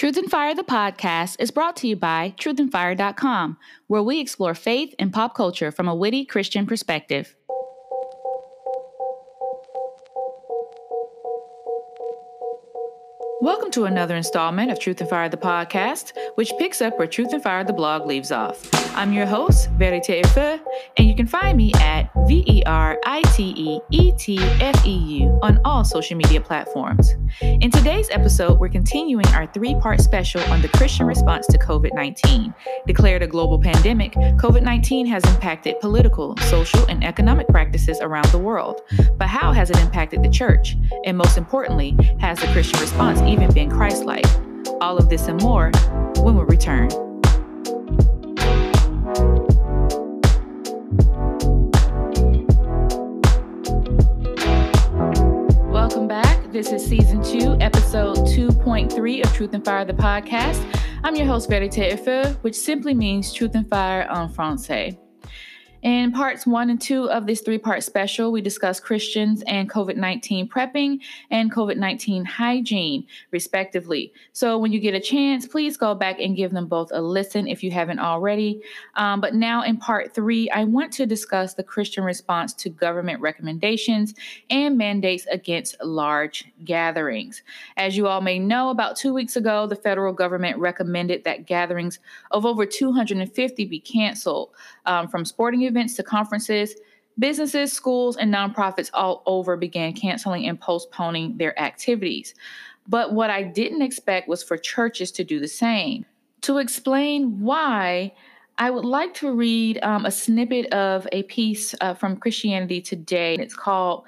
Truth and Fire, the podcast, is brought to you by truthandfire.com, where we explore faith and pop culture from a witty Christian perspective. Welcome to another installment of Truth and Fire, the podcast, which picks up where Truth and Fire, the blog, leaves off. I'm your host, Verite Feu, and you can find me at V E R I T E E T F E U on all social media platforms. In today's episode, we're continuing our three part special on the Christian response to COVID 19. Declared a global pandemic, COVID 19 has impacted political, social, and economic practices around the world. But how has it impacted the church? And most importantly, has the Christian response even been Christ like? All of this and more when we return. This is season two, episode 2.3 of Truth and Fire, the podcast. I'm your host, Verite Feu, which simply means Truth and Fire en français. In parts one and two of this three part special, we discuss Christians and COVID 19 prepping and COVID 19 hygiene, respectively. So, when you get a chance, please go back and give them both a listen if you haven't already. Um, but now, in part three, I want to discuss the Christian response to government recommendations and mandates against large gatherings. As you all may know, about two weeks ago, the federal government recommended that gatherings of over 250 be canceled um, from sporting events to conferences. Businesses, schools, and nonprofits all over began canceling and postponing their activities. But what I didn't expect was for churches to do the same. To explain why, I would like to read um, a snippet of a piece uh, from Christianity Today. It's called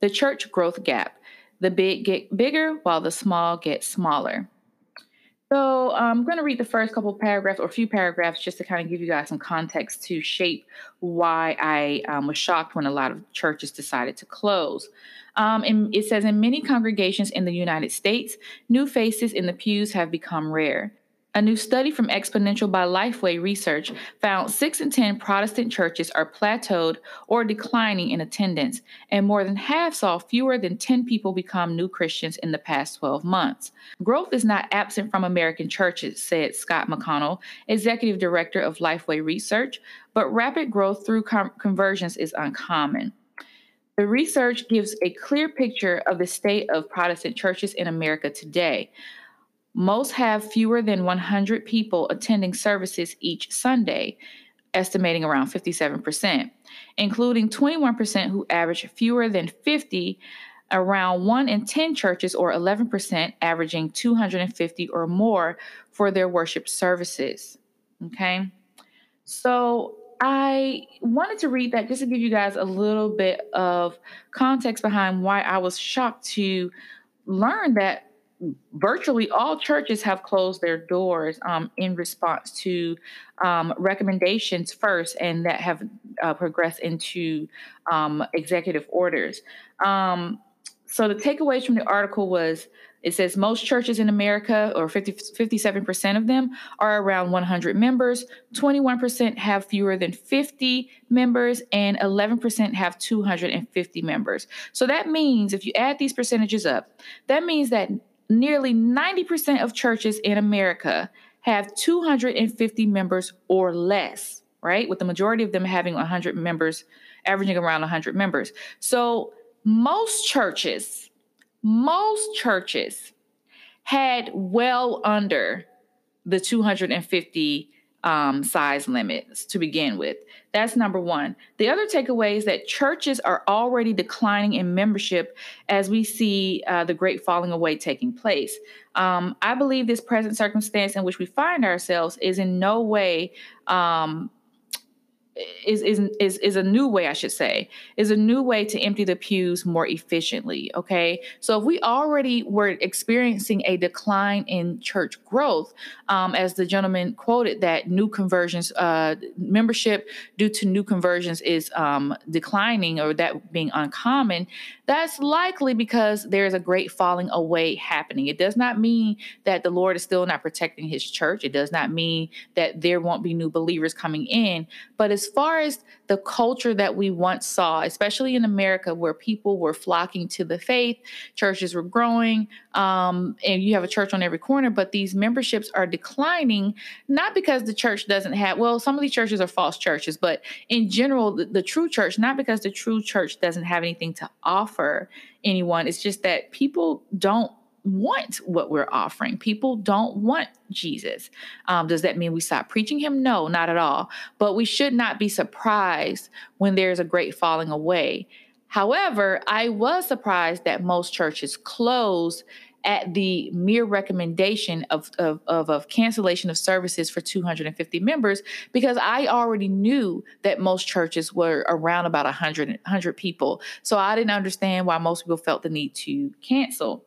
The Church Growth Gap. The big get bigger while the small get smaller. So I'm going to read the first couple paragraphs or a few paragraphs just to kind of give you guys some context to shape why I um, was shocked when a lot of churches decided to close. Um, and it says in many congregations in the United States, new faces in the pews have become rare. A new study from Exponential by Lifeway Research found 6 in 10 Protestant churches are plateaued or declining in attendance, and more than half saw fewer than 10 people become new Christians in the past 12 months. Growth is not absent from American churches, said Scott McConnell, Executive Director of Lifeway Research, but rapid growth through com- conversions is uncommon. The research gives a clear picture of the state of Protestant churches in America today. Most have fewer than 100 people attending services each Sunday, estimating around 57%, including 21% who average fewer than 50, around 1 in 10 churches, or 11%, averaging 250 or more for their worship services. Okay. So I wanted to read that just to give you guys a little bit of context behind why I was shocked to learn that virtually all churches have closed their doors um, in response to um, recommendations first and that have uh, progressed into um, executive orders. Um, so the takeaways from the article was it says most churches in America, or 50, 57% of them, are around 100 members. 21% have fewer than 50 members, and 11% have 250 members. So that means if you add these percentages up, that means that nearly 90% of churches in America have 250 members or less, right? With the majority of them having 100 members, averaging around 100 members. So most churches, most churches had well under the 250 um, size limits to begin with. That's number one. The other takeaway is that churches are already declining in membership as we see uh, the great falling away taking place. Um, I believe this present circumstance in which we find ourselves is in no way um, is, is is is a new way I should say is a new way to empty the pews more efficiently okay? So if we already were experiencing a decline in church growth um, as the gentleman quoted that new conversions uh, membership due to new conversions is um, declining or that being uncommon that's likely because there's a great falling away happening. It does not mean that the Lord is still not protecting his church. It does not mean that there won't be new believers coming in but it's as far as the culture that we once saw, especially in America, where people were flocking to the faith, churches were growing, um, and you have a church on every corner, but these memberships are declining, not because the church doesn't have, well, some of these churches are false churches, but in general, the, the true church, not because the true church doesn't have anything to offer anyone, it's just that people don't want what we're offering. People don't want Jesus. Um, does that mean we stop preaching him? No, not at all. But we should not be surprised when there's a great falling away. However, I was surprised that most churches closed at the mere recommendation of, of, of, of, cancellation of services for 250 members because I already knew that most churches were around about 100, 100 people. So I didn't understand why most people felt the need to cancel.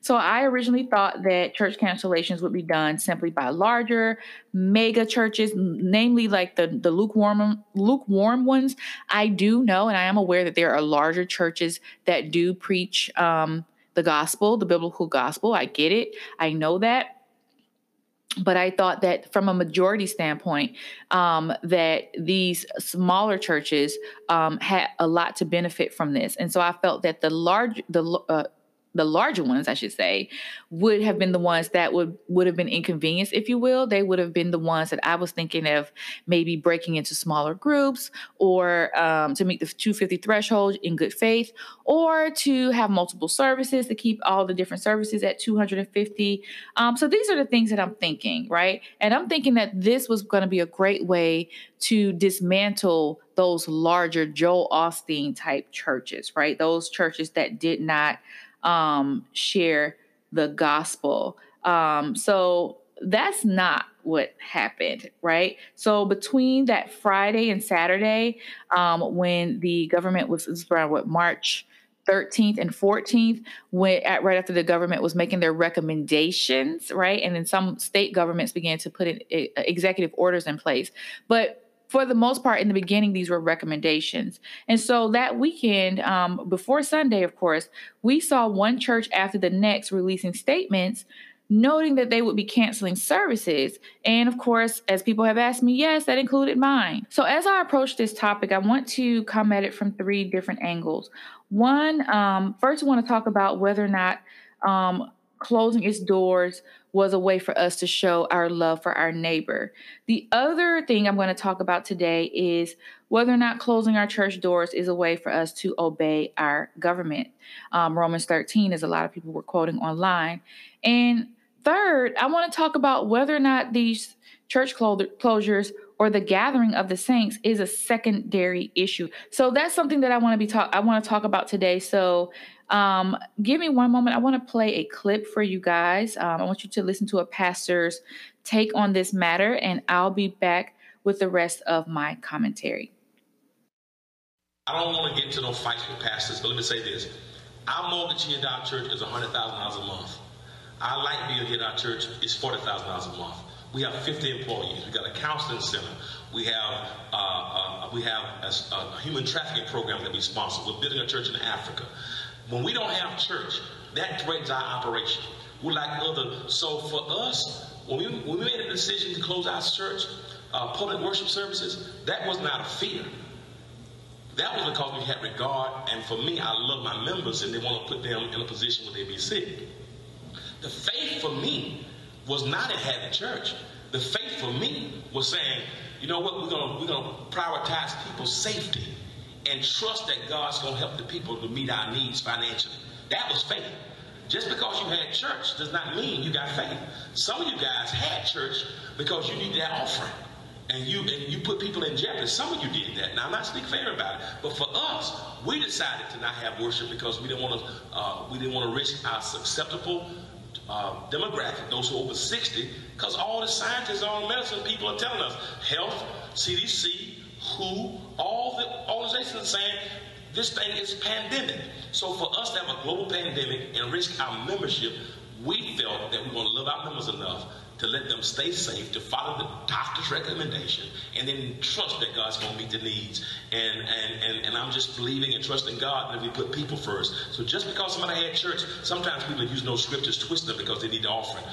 So I originally thought that church cancellations would be done simply by larger mega churches, namely like the the lukewarm lukewarm ones. I do know, and I am aware that there are larger churches that do preach um, the gospel, the biblical gospel. I get it. I know that but I thought that from a majority standpoint, um, that these smaller churches um, had a lot to benefit from this, and so I felt that the large, the uh, the larger ones, I should say, would have been the ones that would would have been inconvenienced, if you will. They would have been the ones that I was thinking of maybe breaking into smaller groups or um, to meet the 250 threshold in good faith, or to have multiple services to keep all the different services at 250. Um, so these are the things that I'm thinking, right? And I'm thinking that this was going to be a great way to dismantle those larger Joel Osteen type churches, right? Those churches that did not um, share the gospel. Um, so that's not what happened, right? So between that Friday and Saturday, um, when the government was, was around what March 13th and 14th, when at, right after the government was making their recommendations, right, and then some state governments began to put in, uh, executive orders in place, but for the most part, in the beginning, these were recommendations. And so that weekend, um, before Sunday, of course, we saw one church after the next releasing statements noting that they would be canceling services. And of course, as people have asked me, yes, that included mine. So as I approach this topic, I want to come at it from three different angles. One, um, first, I want to talk about whether or not um, closing its doors was a way for us to show our love for our neighbor. The other thing I'm going to talk about today is whether or not closing our church doors is a way for us to obey our government. Um, Romans 13, as a lot of people were quoting online. And third, I want to talk about whether or not these church closures or the gathering of the saints is a secondary issue. So that's something that I want to be talk I want to talk about today. So um, give me one moment. I want to play a clip for you guys. Um, I want you to listen to a pastor's take on this matter, and I'll be back with the rest of my commentary. I don't want to get into no fights with pastors, but let me say this. Our mortgage here at our church is $100,000 a month. Our light bill here at our church is $40,000 a month. We have 50 employees. We got a counseling center. We have uh, uh, we have a, a, human trafficking program that we sponsor. We're building a church in Africa. When we don't have church, that threatens our operation. We're like other. So for us, when we, when we made a decision to close our church, uh, public worship services, that was not a fear. That was because we had regard, and for me, I love my members, and they want to put them in a position where they be sick. The faith for me was not in having church. The faith for me was saying, you know what, we're gonna we're gonna prioritize people's safety and trust that God's going to help the people to meet our needs financially. That was faith. Just because you had church does not mean you got faith. Some of you guys had church because you needed that offering. And you and you put people in jeopardy. Some of you did that. Now I'm not speaking fair about it, but for us, we decided to not have worship because we didn't want to. Uh, we didn't want to risk our susceptible uh, demographic, those who are over 60, because all the scientists, all the medicine people are telling us, health, CDC, WHO, all the organizations are saying this thing is pandemic. So for us to have a global pandemic and risk our membership, we felt that we want to love our members enough to let them stay safe, to follow the doctor's recommendation, and then trust that God's going to meet the needs. And, and, and, and I'm just believing and trusting God that we put people first. So just because somebody had church, sometimes people use those scriptures, twist them because they need the offering.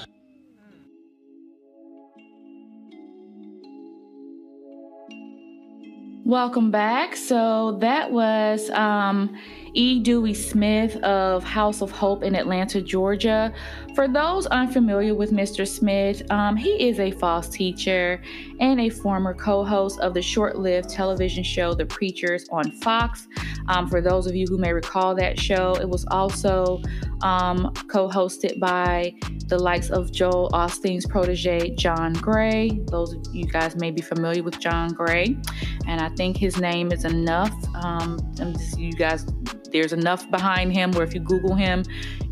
Welcome back. So that was um, E. Dewey Smith of House of Hope in Atlanta, Georgia. For those unfamiliar with Mr. Smith, um, he is a false teacher and a former co host of the short lived television show The Preachers on Fox. Um, for those of you who may recall that show, it was also um, co hosted by the likes of Joel Osteen's protege, John Gray. Those of you guys may be familiar with John Gray, and I think his name is enough. Um, just, you guys, there's enough behind him where if you Google him,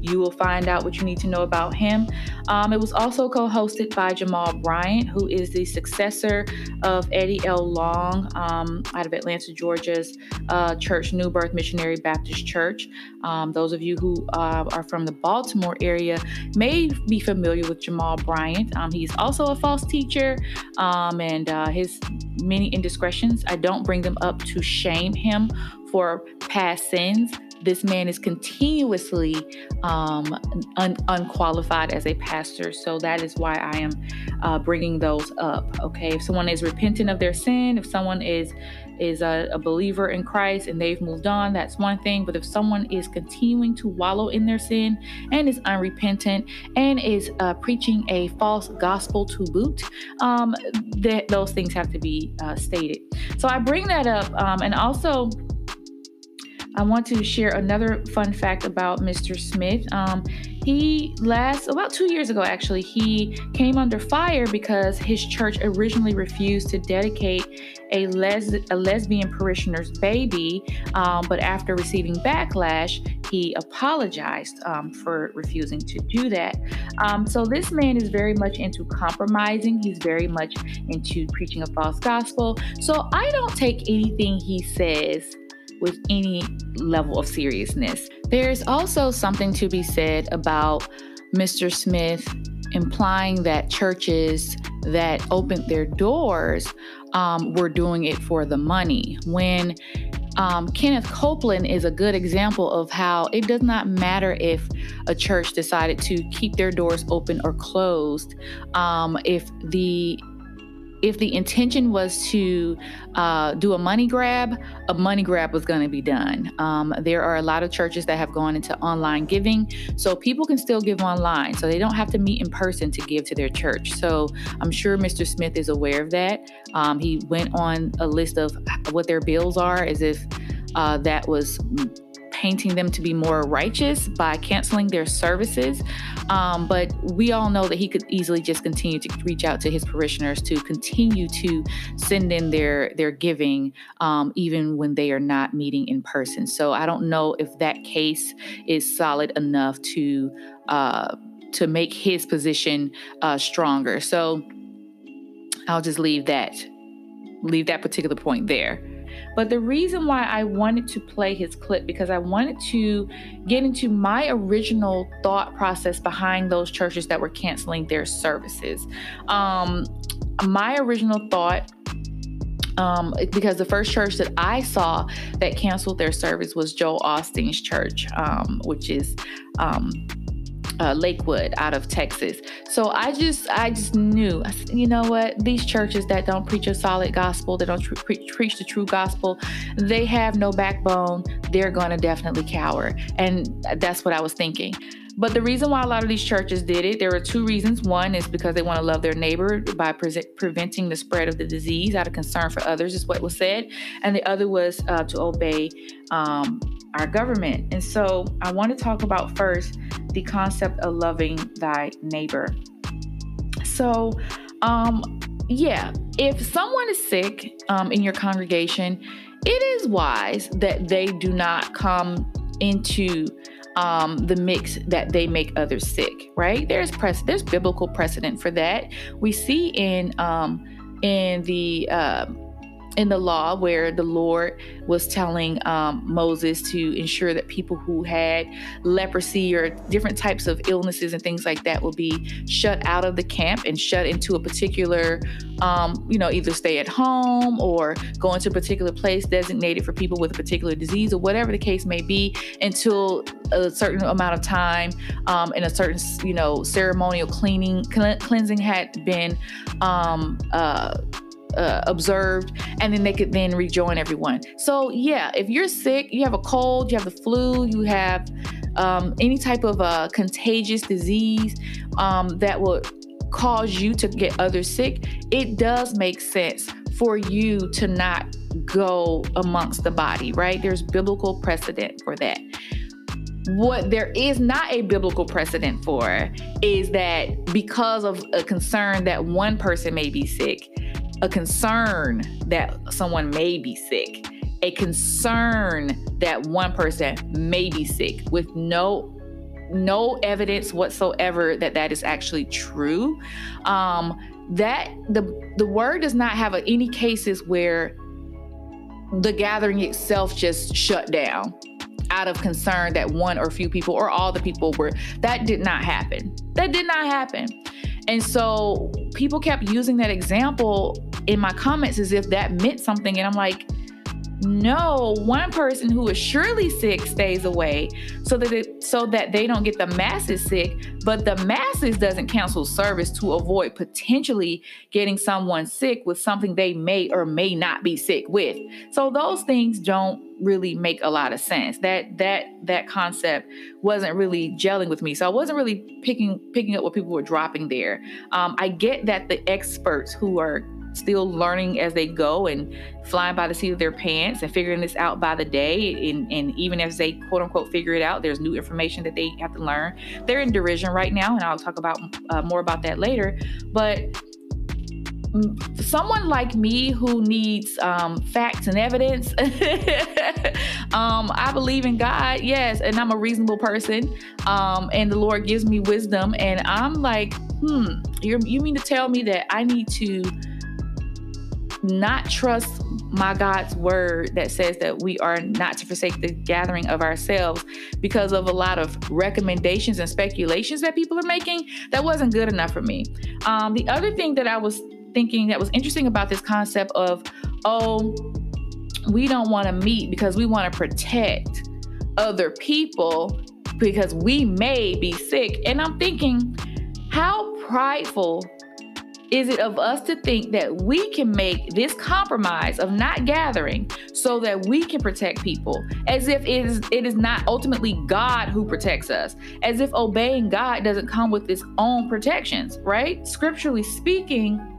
you will find out what you need to know about him. Um, it was also co hosted by Jamal Bryant, who is the successor of Eddie L. Long um, out of Atlanta, Georgia's uh, church, New Birth Missionary Baptist Church. Um, those of you who uh, are from the Baltimore area may be familiar with Jamal Bryant. Um, he's also a false teacher, um, and uh, his many indiscretions, I don't bring them up to shame him for past sins this man is continuously um, un- unqualified as a pastor. So that is why I am uh, bringing those up. Okay, if someone is repentant of their sin, if someone is is a, a, believer in Christ and they've moved on, that's one thing. But if someone is continuing to wallow in their sin and is unrepentant and is uh, preaching a false gospel to boot, um, that those things have to be uh, stated. So I bring that up, um, and also I want to share another fun fact about Mr. Smith. Um, he last about two years ago, actually, he came under fire because his church originally refused to dedicate a, les- a lesbian parishioner's baby. Um, but after receiving backlash, he apologized um, for refusing to do that. Um, so this man is very much into compromising. He's very much into preaching a false gospel. So I don't take anything he says with any level of seriousness. There's also something to be said about Mr. Smith implying that churches that opened their doors um, were doing it for the money. When um, Kenneth Copeland is a good example of how it does not matter if a church decided to keep their doors open or closed. Um, if the if the intention was to uh, do a money grab, a money grab was going to be done. Um, there are a lot of churches that have gone into online giving, so people can still give online, so they don't have to meet in person to give to their church. So I'm sure Mr. Smith is aware of that. Um, he went on a list of what their bills are as if uh, that was painting them to be more righteous by canceling their services. Um, but we all know that he could easily just continue to reach out to his parishioners to continue to send in their their giving, um, even when they are not meeting in person. So I don't know if that case is solid enough to uh, to make his position uh, stronger. So I'll just leave that leave that particular point there. But the reason why I wanted to play his clip because I wanted to get into my original thought process behind those churches that were canceling their services. Um, my original thought um, because the first church that I saw that canceled their service was Joel Osteen's church, um, which is um, uh, Lakewood out of Texas. So I just I just knew you know what these churches that don't preach a solid gospel, that don't tr- pre- preach the true gospel, they have no backbone. They're going to definitely cower, and that's what I was thinking. But the reason why a lot of these churches did it, there are two reasons. One is because they want to love their neighbor by pre- preventing the spread of the disease out of concern for others, is what was said. And the other was uh, to obey um, our government. And so I want to talk about first the concept of loving thy neighbor. So, um, yeah, if someone is sick um, in your congregation, it is wise that they do not come into um, the mix that they make others sick, right? There's there's biblical precedent for that. We see in um, in the uh, in the law where the Lord was telling um, Moses to ensure that people who had leprosy or different types of illnesses and things like that will be shut out of the camp and shut into a particular, um, you know, either stay at home or go into a particular place designated for people with a particular disease or whatever the case may be until a certain amount of time um, and a certain, you know, ceremonial cleaning, cleansing had been um, uh, uh, observed, and then they could then rejoin everyone. So yeah, if you're sick, you have a cold, you have the flu, you have um, any type of uh, contagious disease um, that will cause you to get others sick, it does make sense for you to not go amongst the body, right? There's biblical precedent for that. What there is not a biblical precedent for is that because of a concern that one person may be sick, a concern that someone may be sick, a concern that one person may be sick with no no evidence whatsoever that that is actually true. Um that the the word does not have any cases where the gathering itself just shut down out of concern that one or few people or all the people were. That did not happen. That did not happen and so people kept using that example in my comments as if that meant something and i'm like no, one person who is surely sick stays away so that it, so that they don't get the masses sick, but the masses doesn't cancel service to avoid potentially getting someone sick with something they may or may not be sick with. So those things don't really make a lot of sense. That that that concept wasn't really gelling with me. So I wasn't really picking picking up what people were dropping there. Um, I get that the experts who are still learning as they go and flying by the seat of their pants and figuring this out by the day. And, and even as they quote unquote figure it out, there's new information that they have to learn. They're in derision right now, and I'll talk about uh, more about that later. But someone like me who needs um, facts and evidence, um, I believe in God, yes, and I'm a reasonable person, um, and the Lord gives me wisdom, and I'm like, hmm, you mean to tell me that I need to not trust my God's word that says that we are not to forsake the gathering of ourselves because of a lot of recommendations and speculations that people are making, that wasn't good enough for me. Um, the other thing that I was thinking that was interesting about this concept of, oh, we don't want to meet because we want to protect other people because we may be sick. And I'm thinking, how prideful is it of us to think that we can make this compromise of not gathering so that we can protect people? As if it is it is not ultimately God who protects us. As if obeying God doesn't come with its own protections right? Scripturally speaking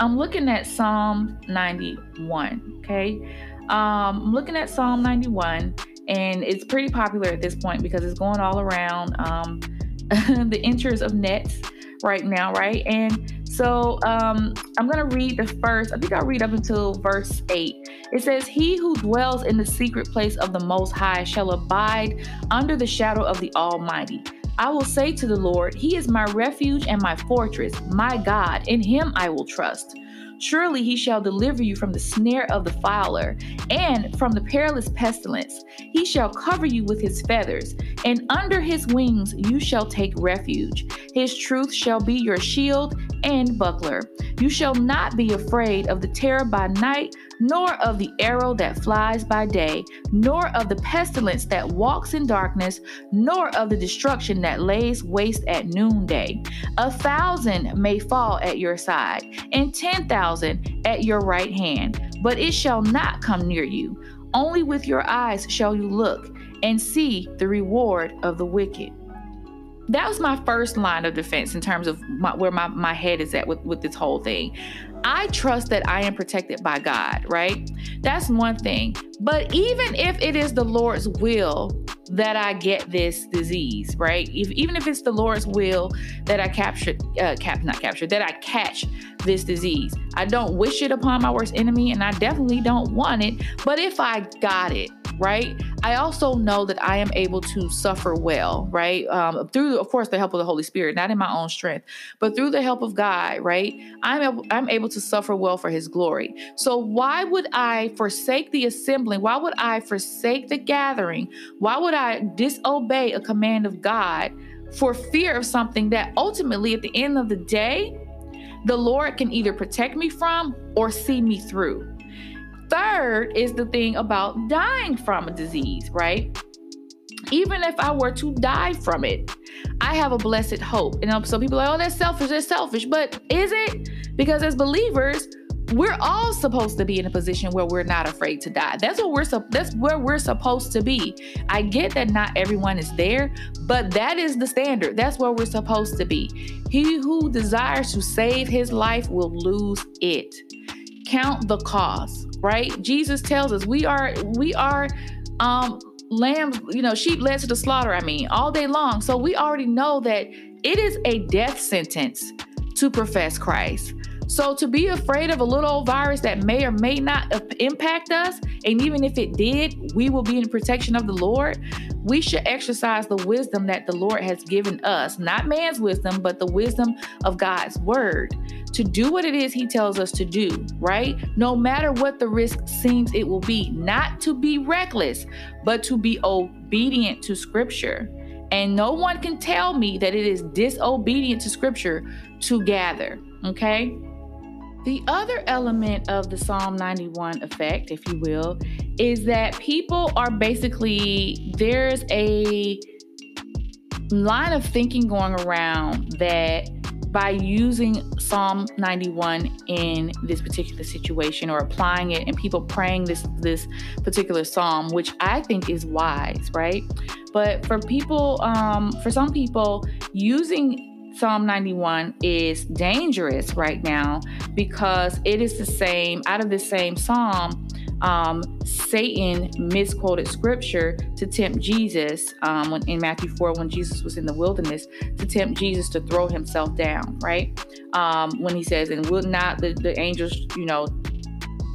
I'm looking at Psalm 91 okay um, I'm looking at Psalm 91 and it's pretty popular at this point because it's going all around um, the interest of nets right now right and so um, I'm going to read the first, I think I'll read up until verse 8. It says, He who dwells in the secret place of the Most High shall abide under the shadow of the Almighty. I will say to the Lord, He is my refuge and my fortress, my God, in Him I will trust. Surely he shall deliver you from the snare of the fowler and from the perilous pestilence. He shall cover you with his feathers, and under his wings you shall take refuge. His truth shall be your shield and buckler. You shall not be afraid of the terror by night nor of the arrow that flies by day, nor of the pestilence that walks in darkness, nor of the destruction that lays waste at noonday. A thousand may fall at your side, and ten thousand at your right hand, but it shall not come near you. Only with your eyes shall you look and see the reward of the wicked that was my first line of defense in terms of my, where my, my head is at with, with this whole thing. I trust that I am protected by God, right? That's one thing. But even if it is the Lord's will that I get this disease, right? If, even if it's the Lord's will that I capture, uh, cap, not capture, that I catch this disease, I don't wish it upon my worst enemy, and I definitely don't want it. But if I got it, right? I also know that I am able to suffer well, right? Um, through, of course, the help of the Holy Spirit, not in my own strength, but through the help of God, right? I'm able, I'm able to suffer well for His glory. So why would I forsake the assembling? Why would I forsake the gathering? Why would I disobey a command of God for fear of something that ultimately, at the end of the day, the Lord can either protect me from or see me through? Third is the thing about dying from a disease, right? Even if I were to die from it, I have a blessed hope. And um, so people are like, oh, that's selfish, that's selfish. But is it? Because as believers, we're all supposed to be in a position where we're not afraid to die. That's what we're that's where we're supposed to be. I get that not everyone is there, but that is the standard. That's where we're supposed to be. He who desires to save his life will lose it. Count the cost, right? Jesus tells us we are we are um lambs, you know, sheep led to the slaughter, I mean, all day long. So we already know that it is a death sentence to profess Christ. So to be afraid of a little old virus that may or may not impact us, and even if it did, we will be in protection of the Lord. We should exercise the wisdom that the Lord has given us, not man's wisdom, but the wisdom of God's word to do what it is he tells us to do, right? No matter what the risk seems it will be, not to be reckless, but to be obedient to scripture. And no one can tell me that it is disobedient to scripture to gather, okay? The other element of the Psalm 91 effect, if you will, is that people are basically, there's a line of thinking going around that by using Psalm 91 in this particular situation or applying it and people praying this this particular psalm, which I think is wise, right? But for people, um, for some people, using Psalm 91 is dangerous right now because it is the same, out of the same psalm, um, Satan misquoted scripture to tempt Jesus um, when, in Matthew 4 when Jesus was in the wilderness to tempt Jesus to throw himself down, right? Um, when he says, and would not the, the angels, you know,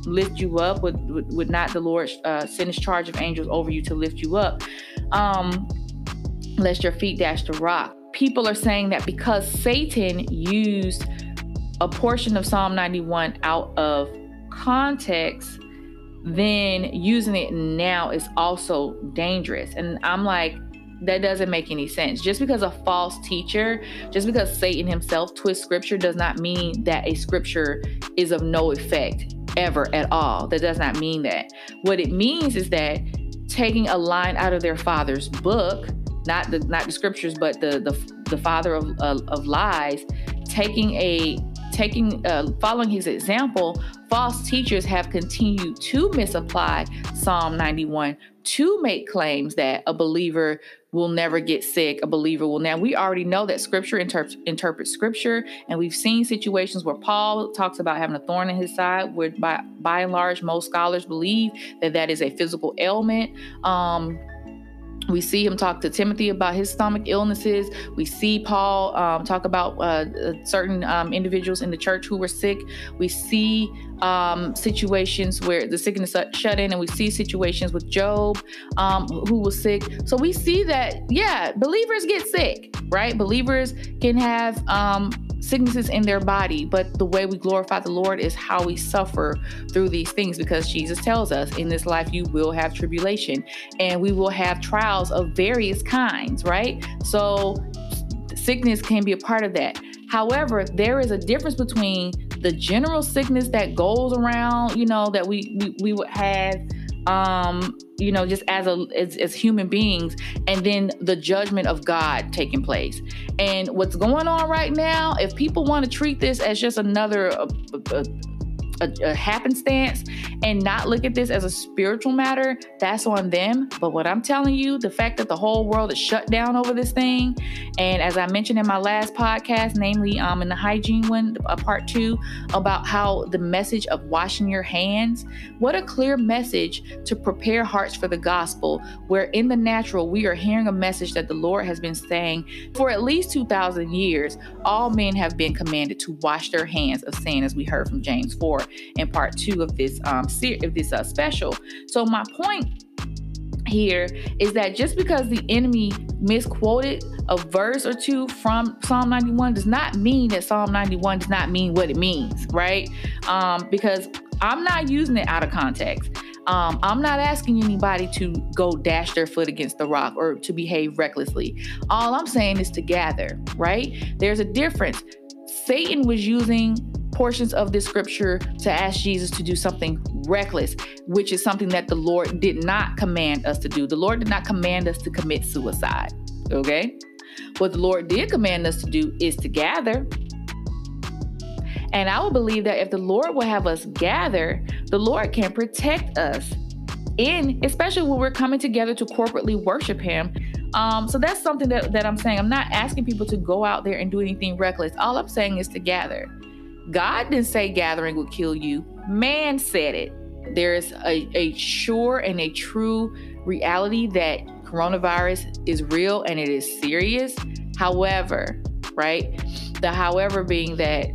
lift you up? Would, would, would not the Lord uh, send his charge of angels over you to lift you up? Um, lest your feet dash the rock people are saying that because Satan used a portion of Psalm 91 out of context, then using it now is also dangerous. And I'm like, that doesn't make any sense. Just because a false teacher, just because Satan himself twists scripture, does not mean that a scripture is of no effect ever at all. That does not mean that. What it means is that taking a line out of their father's book not the not the scriptures, but the the, the father of, of, of lies, taking a taking uh, following his example, false teachers have continued to misapply Psalm 91 to make claims that a believer will never get sick, a believer will now. We already know that scripture interprets interprets scripture, and we've seen situations where Paul talks about having a thorn in his side, where by, by and large, most scholars believe that that is a physical ailment. Um, we see him talk to Timothy about his stomach illnesses. We see Paul um, talk about uh, uh, certain um, individuals in the church who were sick. We see um, situations where the sickness shut in, and we see situations with Job um, who was sick. So we see that, yeah, believers get sick, right? Believers can have um, sicknesses in their body, but the way we glorify the Lord is how we suffer through these things because Jesus tells us in this life you will have tribulation and we will have trials of various kinds, right? So sickness can be a part of that. However, there is a difference between the general sickness that goes around, you know, that we we, we would have um you know just as a as, as human beings and then the judgment of god taking place. And what's going on right now if people want to treat this as just another uh, uh, a, a happenstance and not look at this as a spiritual matter, that's on them. But what I'm telling you, the fact that the whole world is shut down over this thing, and as I mentioned in my last podcast, namely um, in the hygiene one, uh, part two, about how the message of washing your hands, what a clear message to prepare hearts for the gospel, where in the natural we are hearing a message that the Lord has been saying for at least 2,000 years. All men have been commanded to wash their hands of sin, as we heard from James 4 in part two of this um ser- of this uh, special. So my point here is that just because the enemy misquoted a verse or two from Psalm 91 does not mean that Psalm 91 does not mean what it means, right? Um, because I'm not using it out of context. Um, I'm not asking anybody to go dash their foot against the rock or to behave recklessly. All I'm saying is to gather, right? There's a difference. Satan was using portions of this scripture to ask Jesus to do something reckless, which is something that the Lord did not command us to do. The Lord did not command us to commit suicide. Okay? What the Lord did command us to do is to gather. And I would believe that if the Lord will have us gather, the Lord can protect us in, especially when we're coming together to corporately worship Him. Um, so that's something that, that I'm saying. I'm not asking people to go out there and do anything reckless. All I'm saying is to gather. God didn't say gathering would kill you, man said it. There is a, a sure and a true reality that coronavirus is real and it is serious. However, right? The however being that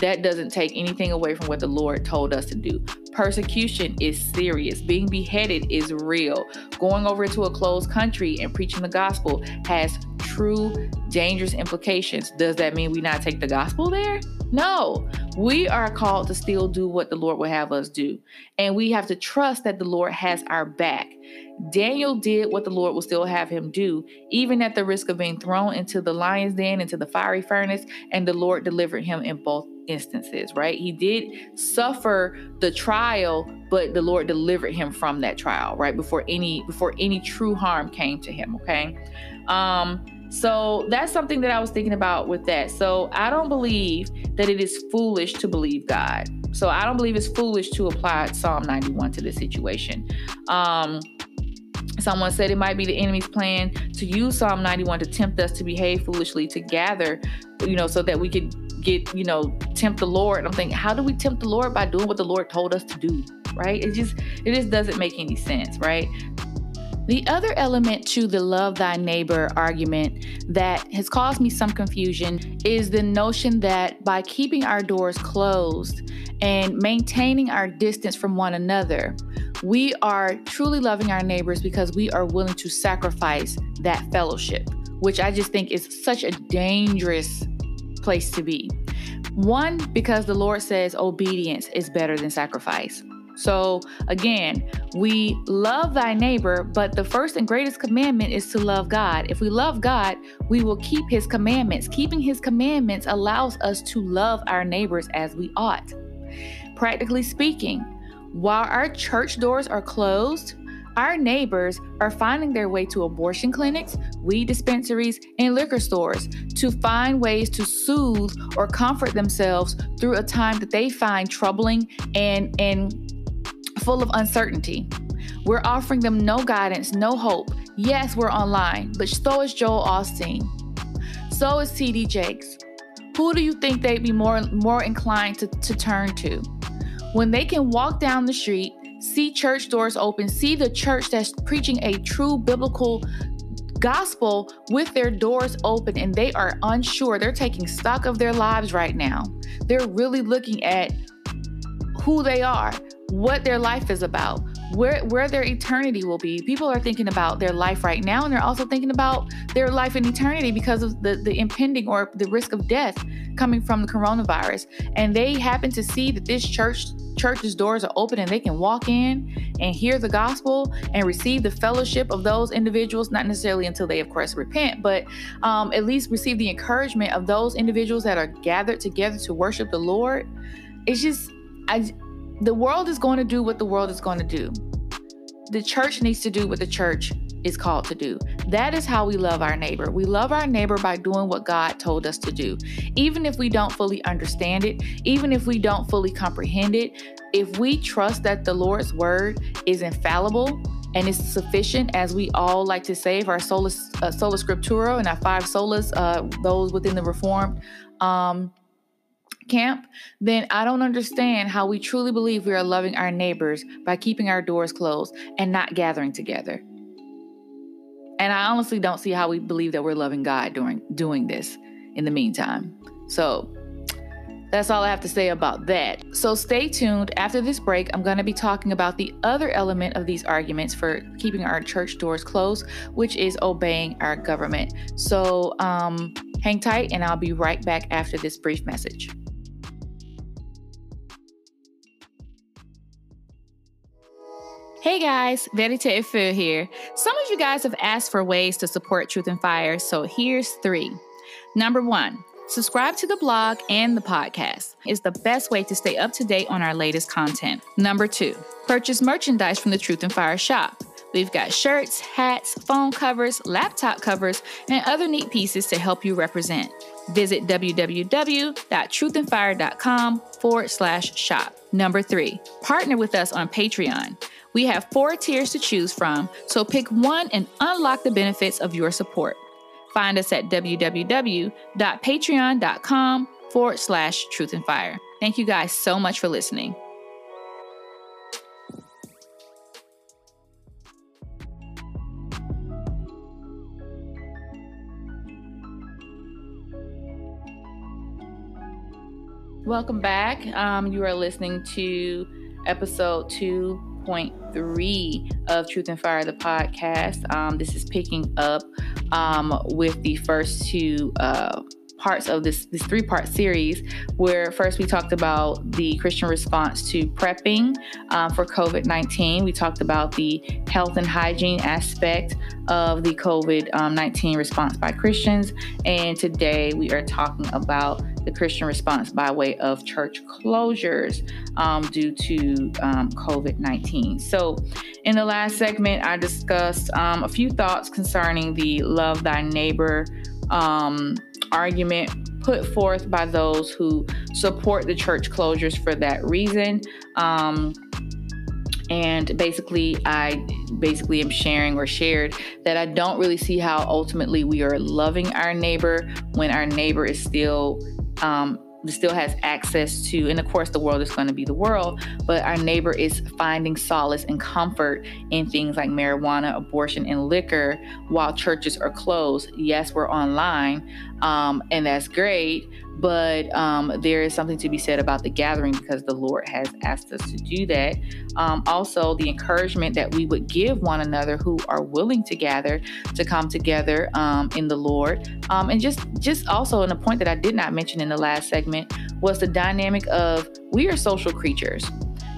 that doesn't take anything away from what the Lord told us to do. Persecution is serious. Being beheaded is real. Going over to a closed country and preaching the gospel has true dangerous implications. Does that mean we not take the gospel there? No. We are called to still do what the Lord will have us do. And we have to trust that the Lord has our back. Daniel did what the Lord will still have him do, even at the risk of being thrown into the lion's den, into the fiery furnace, and the Lord delivered him in both instances, right? He did suffer the trial, but the Lord delivered him from that trial, right? Before any before any true harm came to him, okay? Um so that's something that I was thinking about with that. So I don't believe that it is foolish to believe God. So I don't believe it's foolish to apply Psalm 91 to this situation. Um Someone said it might be the enemy's plan to use Psalm 91 to tempt us to behave foolishly, to gather, you know, so that we could get, you know, tempt the Lord. And I'm thinking, how do we tempt the Lord by doing what the Lord told us to do? Right? It just it just doesn't make any sense, right? The other element to the love thy neighbor argument that has caused me some confusion is the notion that by keeping our doors closed and maintaining our distance from one another, we are truly loving our neighbors because we are willing to sacrifice that fellowship, which I just think is such a dangerous place to be. One, because the Lord says obedience is better than sacrifice. So again, we love thy neighbor, but the first and greatest commandment is to love God. If we love God, we will keep his commandments. Keeping his commandments allows us to love our neighbors as we ought. Practically speaking, while our church doors are closed, our neighbors are finding their way to abortion clinics, weed dispensaries, and liquor stores to find ways to soothe or comfort themselves through a time that they find troubling and, and full of uncertainty. We're offering them no guidance, no hope. Yes, we're online, but so is Joel Osteen. So is TD Jakes. Who do you think they'd be more, more inclined to, to turn to? When they can walk down the street, see church doors open, see the church that's preaching a true biblical gospel with their doors open and they are unsure. They're taking stock of their lives right now. They're really looking at who they are, what their life is about, where where their eternity will be. People are thinking about their life right now and they're also thinking about their life in eternity because of the, the impending or the risk of death coming from the coronavirus. And they happen to see that this church church's doors are open and they can walk in and hear the gospel and receive the fellowship of those individuals, not necessarily until they, of course, repent, but um, at least receive the encouragement of those individuals that are gathered together to worship the Lord. It's just, I, the world is going to do what the world is going to do. The church needs to do what the church is called to do. That is how we love our neighbor. We love our neighbor by doing what God told us to do. Even if we don't fully understand it, even if we don't fully comprehend it, if we trust that the Lord's word is infallible and is sufficient, as we all like to say, for our sola, uh, sola scriptura and our five solas, uh, those within the Reformed um, camp, then I don't understand how we truly believe we are loving our neighbors by keeping our doors closed and not gathering together. And I honestly don't see how we believe that we're loving God during doing this in the meantime. So that's all I have to say about that. So stay tuned. After this break, I'm going to be talking about the other element of these arguments for keeping our church doors closed, which is obeying our government. So um, hang tight, and I'll be right back after this brief message. Hey guys, Verite Efu here. Some of you guys have asked for ways to support Truth and Fire, so here's three. Number one, subscribe to the blog and the podcast is the best way to stay up to date on our latest content. Number two, purchase merchandise from the Truth and Fire shop. We've got shirts, hats, phone covers, laptop covers, and other neat pieces to help you represent. Visit www.truthandfire.com forward slash shop. Number three, partner with us on Patreon. We have four tiers to choose from, so pick one and unlock the benefits of your support. Find us at www.patreon.com forward slash truth and fire. Thank you guys so much for listening. Welcome back. Um, you are listening to episode 2.3 of Truth and Fire, the podcast. Um, this is picking up um, with the first two uh, parts of this this three part series where first we talked about the Christian response to prepping um, for COVID 19. We talked about the health and hygiene aspect of the COVID um, 19 response by Christians. And today we are talking about the Christian response by way of church closures um, due to um, COVID 19. So, in the last segment, I discussed um, a few thoughts concerning the love thy neighbor um, argument put forth by those who support the church closures for that reason. Um, and basically, I basically am sharing or shared that I don't really see how ultimately we are loving our neighbor when our neighbor is still um, still has access to, and of course, the world is going to be the world, but our neighbor is finding solace and comfort in things like marijuana, abortion, and liquor while churches are closed. Yes, we're online, um, and that's great, but um, there is something to be said about the gathering because the Lord has asked us to do that. Um, also, the encouragement that we would give one another who are willing to gather to come together um, in the Lord, um, and just just also, and a point that I did not mention in the last segment was the dynamic of we are social creatures.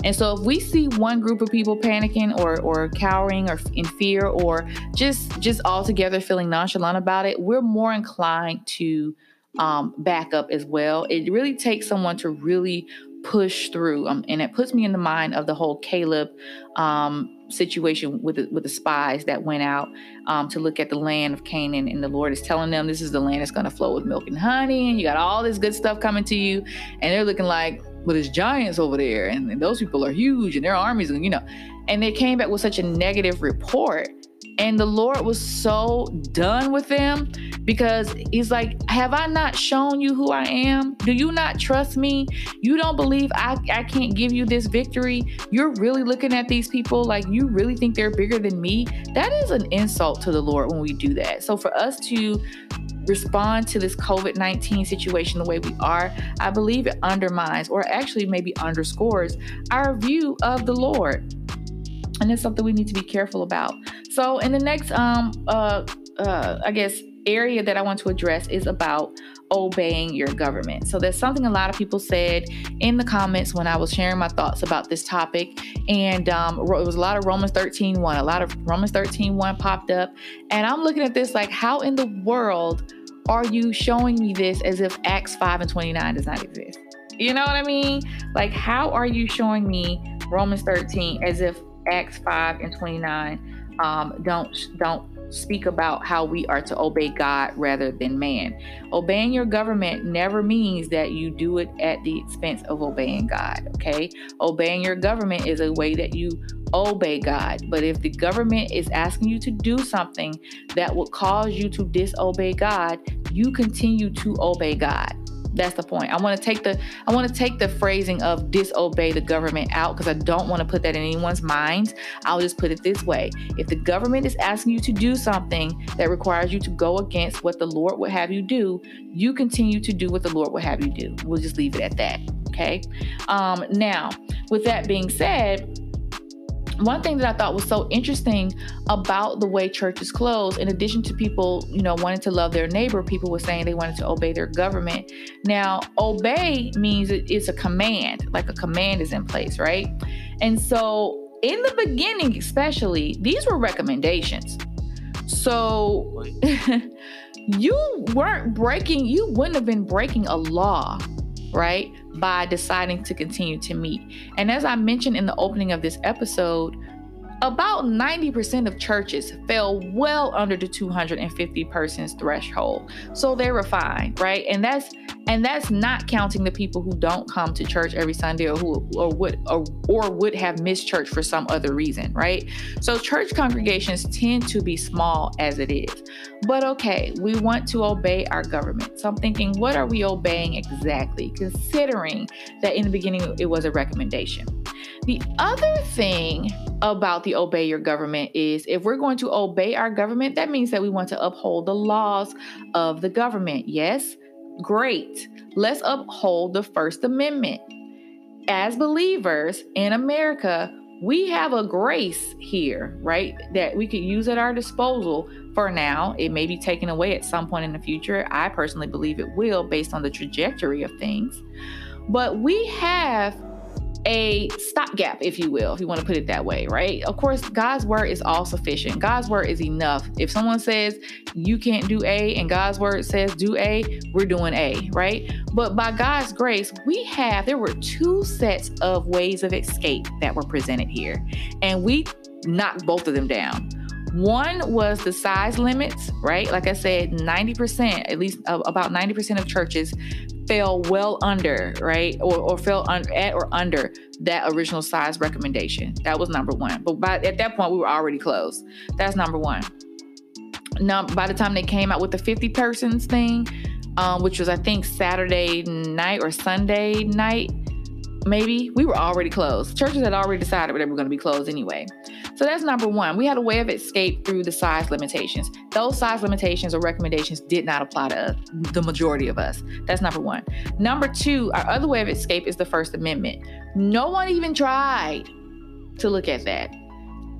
And so if we see one group of people panicking or or cowering or in fear or just just altogether feeling nonchalant about it, we're more inclined to um, back up as well. It really takes someone to really push through, um, and it puts me in the mind of the whole Caleb um, situation with the, with the spies that went out um, to look at the land of Canaan, and the Lord is telling them this is the land that's going to flow with milk and honey, and you got all this good stuff coming to you, and they're looking like, well, there's giants over there, and, and those people are huge, and their armies, and you know, and they came back with such a negative report and the Lord was so done with them because He's like, Have I not shown you who I am? Do you not trust me? You don't believe I, I can't give you this victory? You're really looking at these people like you really think they're bigger than me? That is an insult to the Lord when we do that. So for us to respond to this COVID 19 situation the way we are, I believe it undermines or actually maybe underscores our view of the Lord. And it's something we need to be careful about. So, in the next, um, uh, uh, I guess, area that I want to address is about obeying your government. So there's something a lot of people said in the comments when I was sharing my thoughts about this topic. And um, it was a lot of Romans 13 1. A lot of Romans 13 1 popped up. And I'm looking at this like, how in the world are you showing me this as if Acts 5 and 29 does not exist? You know what I mean? Like, how are you showing me Romans 13 as if Acts 5 and 29 um, don't don't speak about how we are to obey God rather than man. Obeying your government never means that you do it at the expense of obeying God. Okay, obeying your government is a way that you obey God. But if the government is asking you to do something that would cause you to disobey God, you continue to obey God. That's the point. I want to take the I want to take the phrasing of disobey the government out because I don't want to put that in anyone's mind. I'll just put it this way. If the government is asking you to do something that requires you to go against what the Lord would have you do, you continue to do what the Lord would have you do. We'll just leave it at that. Okay. Um, now, with that being said, one thing that I thought was so interesting about the way churches close, in addition to people, you know, wanting to love their neighbor, people were saying they wanted to obey their government. Now, obey means it's a command, like a command is in place, right? And so, in the beginning, especially, these were recommendations. So, you weren't breaking, you wouldn't have been breaking a law right? By deciding to continue to meet. And as I mentioned in the opening of this episode, about 90% of churches fell well under the 250 persons threshold. So they were fine, right? And that's and that's not counting the people who don't come to church every Sunday or who or would or, or would have missed church for some other reason, right? So church congregations tend to be small as it is. But okay, we want to obey our government. So I'm thinking, what are we obeying exactly? Considering that in the beginning it was a recommendation. The other thing about the obey your government is if we're going to obey our government, that means that we want to uphold the laws of the government. Yes, great. Let's uphold the First Amendment. As believers in America, we have a grace here, right? That we could use at our disposal for now. It may be taken away at some point in the future. I personally believe it will based on the trajectory of things. But we have a stopgap, if you will, if you want to put it that way, right? Of course, God's word is all sufficient. God's word is enough. If someone says you can't do A and God's word says do A, we're doing A, right? But by God's grace, we have, there were two sets of ways of escape that were presented here, and we knocked both of them down. One was the size limits, right? Like I said, 90%, at least uh, about 90% of churches fell well under, right? Or, or fell un- at or under that original size recommendation. That was number one. But by, at that point, we were already closed. That's number one. Now, by the time they came out with the 50 persons thing, um, which was, I think, Saturday night or Sunday night, maybe, we were already closed. Churches had already decided they were going to be closed anyway. So that's number one. We had a way of escape through the size limitations. Those size limitations or recommendations did not apply to us, the majority of us. That's number one. Number two, our other way of escape is the First Amendment. No one even tried to look at that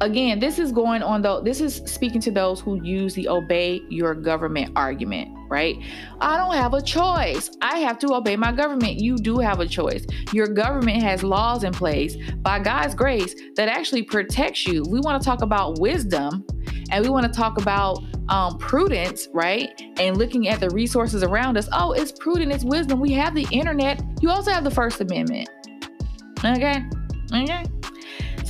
again, this is going on though, this is speaking to those who use the obey your government argument, right? I don't have a choice. I have to obey my government. You do have a choice. Your government has laws in place by God's grace that actually protects you. We want to talk about wisdom and we want to talk about um, prudence, right? And looking at the resources around us. Oh, it's prudent, it's wisdom. We have the internet. You also have the First Amendment. Okay? Okay?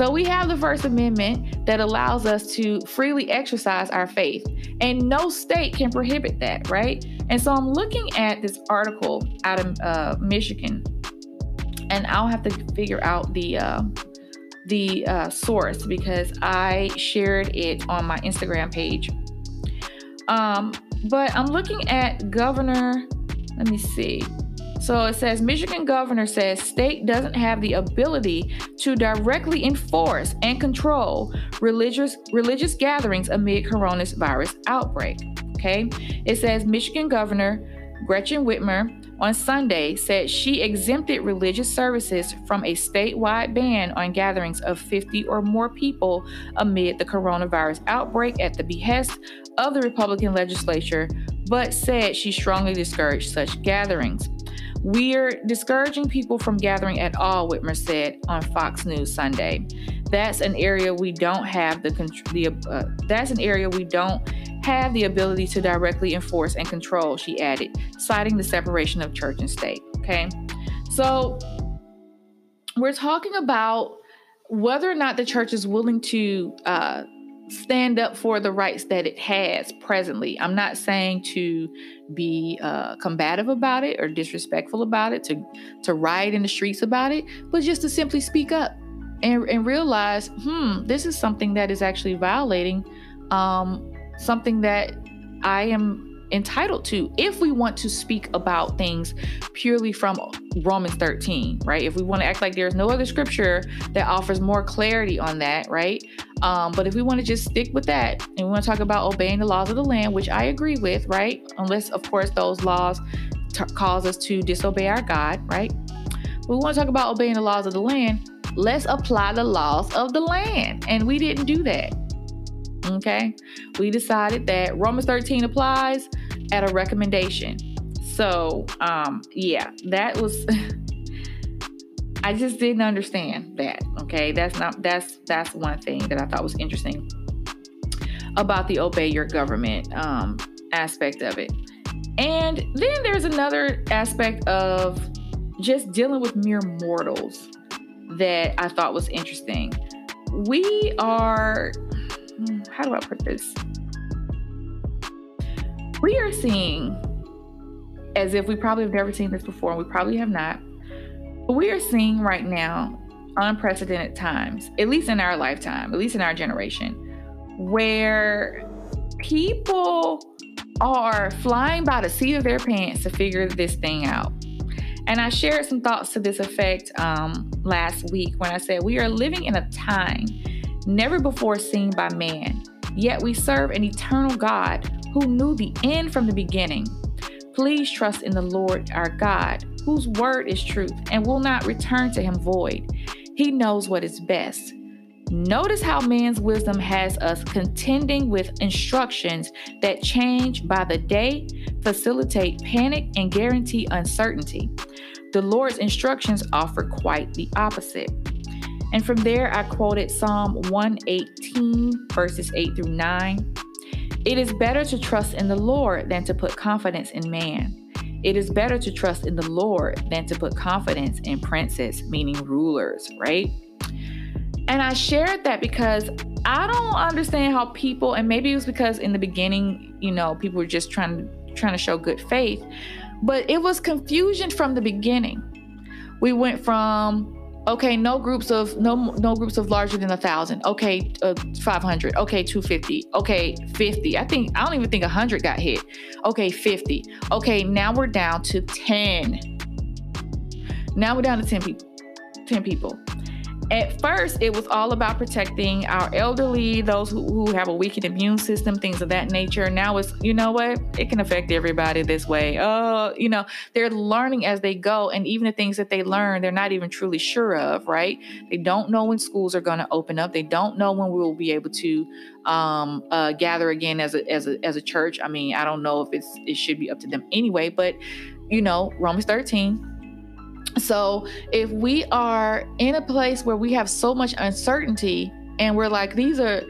So we have the First Amendment that allows us to freely exercise our faith, and no state can prohibit that, right? And so I'm looking at this article out of uh, Michigan, and I'll have to figure out the uh, the uh, source because I shared it on my Instagram page. Um, but I'm looking at Governor. Let me see. So it says Michigan governor says state doesn't have the ability to directly enforce and control religious religious gatherings amid coronavirus outbreak. Okay? It says Michigan governor Gretchen Whitmer on Sunday said she exempted religious services from a statewide ban on gatherings of 50 or more people amid the coronavirus outbreak at the behest of the Republican legislature, but said she strongly discouraged such gatherings. We're discouraging people from gathering at all, Whitmer said on Fox News Sunday. That's an area we don't have the, the uh, that's an area we don't have the ability to directly enforce and control, she added, citing the separation of church and state. Okay. So we're talking about whether or not the church is willing to uh, stand up for the rights that it has presently. I'm not saying to be uh, combative about it or disrespectful about it, to to riot in the streets about it, but just to simply speak up and, and realize, hmm, this is something that is actually violating um, something that I am entitled to if we want to speak about things purely from Romans 13, right? If we want to act like there's no other scripture that offers more clarity on that, right? Um, but if we want to just stick with that and we want to talk about obeying the laws of the land, which I agree with, right? Unless, of course, those laws t- cause us to disobey our God, right? We want to talk about obeying the laws of the land. Let's apply the laws of the land. And we didn't do that. Okay. We decided that Romans 13 applies at a recommendation. So, um, yeah, that was I just didn't understand that. Okay. That's not that's that's one thing that I thought was interesting about the obey your government um aspect of it. And then there's another aspect of just dealing with mere mortals that I thought was interesting. we are, how do I put this? We are seeing, as if we probably have never seen this before, and we probably have not, but we are seeing right now unprecedented times, at least in our lifetime, at least in our generation, where people are flying by the seat of their pants to figure this thing out. And I shared some thoughts to this effect um, last week when I said, We are living in a time never before seen by man, yet we serve an eternal God who knew the end from the beginning. Please trust in the Lord our God, whose word is truth and will not return to him void. He knows what is best. Notice how man's wisdom has us contending with instructions that change by the day, facilitate panic, and guarantee uncertainty. The Lord's instructions offer quite the opposite. And from there, I quoted Psalm 118, verses 8 through 9. It is better to trust in the Lord than to put confidence in man. It is better to trust in the Lord than to put confidence in princes, meaning rulers, right? And I shared that because I don't understand how people, and maybe it was because in the beginning, you know, people were just trying trying to show good faith, but it was confusion from the beginning. We went from okay, no groups of no no groups of larger than a thousand. Okay, uh, five hundred. Okay, two fifty. Okay, fifty. I think I don't even think hundred got hit. Okay, fifty. Okay, now we're down to ten. Now we're down to ten people. Ten people at first it was all about protecting our elderly those who, who have a weakened immune system things of that nature. Now it's you know what? It can affect everybody this way. Oh you know they're learning as they go and even the things that they learn they're not even truly sure of right? They don't know when schools are going to open up. They don't know when we will be able to um, uh, gather again as a, as a as a church. I mean i don't know if it's it should be up to them anyway but you know romans 13 so if we are in a place where we have so much uncertainty and we're like, these are,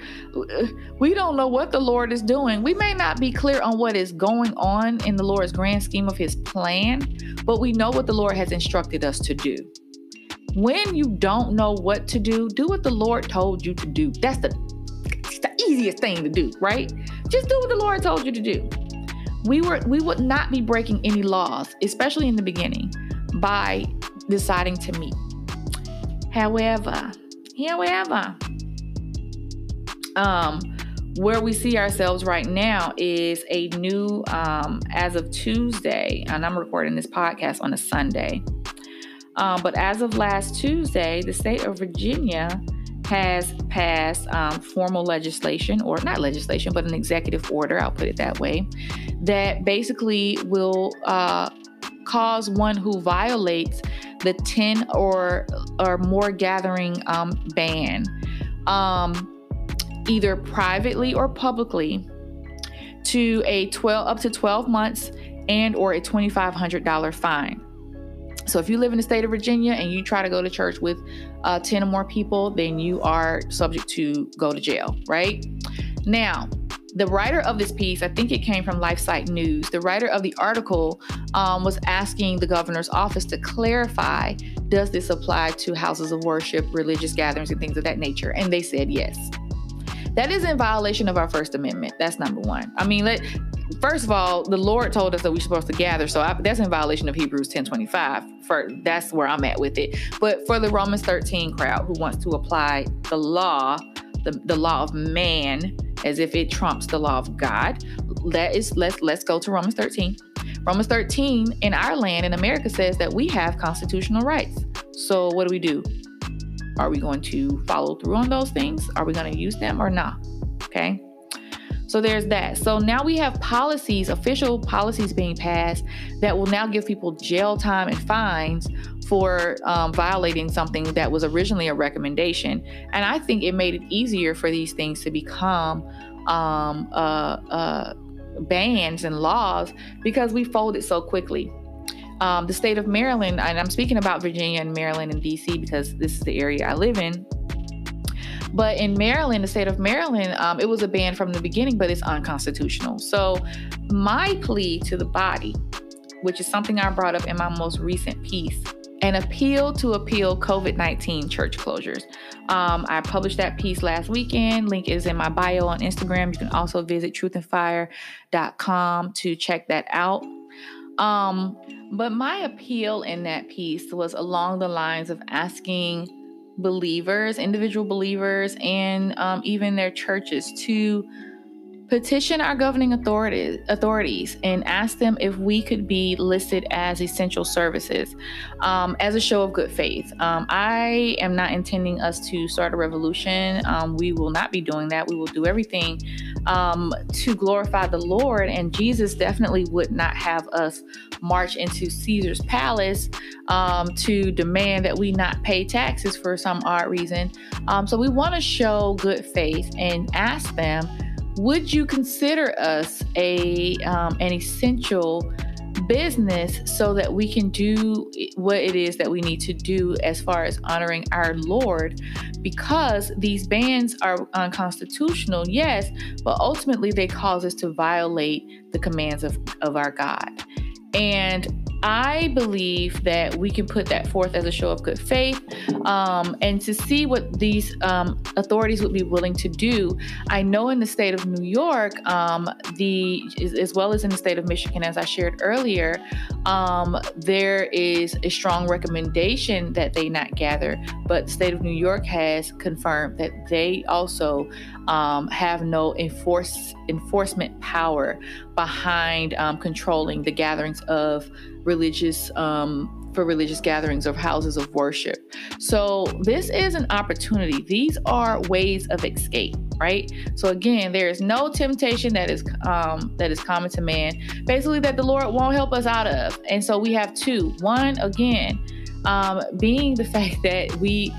we don't know what the Lord is doing. We may not be clear on what is going on in the Lord's grand scheme of his plan, but we know what the Lord has instructed us to do. When you don't know what to do, do what the Lord told you to do. That's the, the easiest thing to do, right? Just do what the Lord told you to do. We were we would not be breaking any laws, especially in the beginning by deciding to meet. However, however, um, where we see ourselves right now is a new, um, as of Tuesday, and I'm recording this podcast on a Sunday. Um, but as of last Tuesday, the state of Virginia has passed um, formal legislation, or not legislation, but an executive order, I'll put it that way, that basically will uh, cause one who violates the 10 or or more gathering um, ban. Um, either privately or publicly to a 12 up to 12 months and or a $2500 fine. So if you live in the state of virginia and you try to go to church with uh, 10 or more people then you are subject to go to jail right? Now the writer of this piece, I think it came from LifeSite News, the writer of the article um, was asking the governor's office to clarify does this apply to houses of worship, religious gatherings, and things of that nature? And they said yes. That is in violation of our First Amendment. That's number one. I mean, let, first of all, the Lord told us that we're supposed to gather, so I, that's in violation of Hebrews 10:25. For that's where I'm at with it. But for the Romans 13 crowd who wants to apply the law, the, the law of man as if it trumps the law of God. Let's let's go to Romans 13. Romans 13 in our land in America says that we have constitutional rights. So what do we do? Are we going to follow through on those things? Are we going to use them or not? Okay. So there's that. So now we have policies, official policies being passed that will now give people jail time and fines for um, violating something that was originally a recommendation. And I think it made it easier for these things to become um, uh, uh, bans and laws because we folded so quickly. Um, the state of Maryland, and I'm speaking about Virginia and Maryland and DC because this is the area I live in. But in Maryland, the state of Maryland, um, it was a ban from the beginning, but it's unconstitutional. So, my plea to the body, which is something I brought up in my most recent piece, an appeal to appeal COVID 19 church closures. Um, I published that piece last weekend. Link is in my bio on Instagram. You can also visit truthandfire.com to check that out. Um, but my appeal in that piece was along the lines of asking believers, individual believers, and um, even their churches to petition our governing authorities authorities and ask them if we could be listed as essential services um, as a show of good faith. Um, i am not intending us to start a revolution. Um, we will not be doing that. We will do everything um, to glorify the lord and jesus definitely would not have us march into caesar's palace um, to demand that we not pay taxes for some odd reason. Um, so we want to show good faith and ask them would you consider us a um, an essential business so that we can do what it is that we need to do as far as honoring our Lord because these bans are unconstitutional, yes, but ultimately they cause us to violate the commands of, of our God. And I believe that we can put that forth as a show of good faith um, and to see what these um, authorities would be willing to do. I know in the state of New York, um, the as well as in the state of Michigan, as I shared earlier, um, there is a strong recommendation that they not gather, but the state of New York has confirmed that they also um, have no enforce, enforcement power behind um, controlling the gatherings of religious um, for religious gatherings of houses of worship. So this is an opportunity. These are ways of escape, right? So again, there is no temptation that is um, that is common to man, basically that the Lord won't help us out of. And so we have two. One, again, um, being the fact that we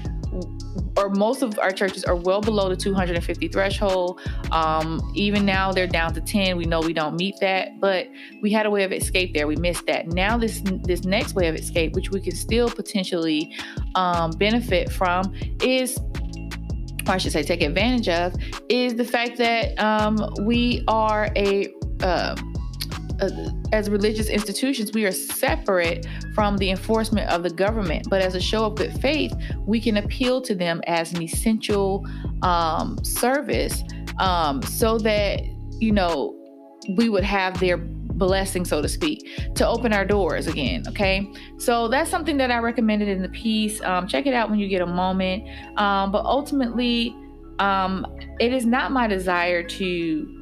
or most of our churches are well below the 250 threshold. Um, even now, they're down to 10. We know we don't meet that, but we had a way of escape there. We missed that. Now, this this next way of escape, which we can still potentially um, benefit from, is or I should say, take advantage of, is the fact that um, we are a uh, uh, as religious institutions, we are separate from the enforcement of the government. But as a show of good faith, we can appeal to them as an essential um, service um, so that, you know, we would have their blessing, so to speak, to open our doors again. Okay. So that's something that I recommended in the piece. Um, check it out when you get a moment. Um, but ultimately, um, it is not my desire to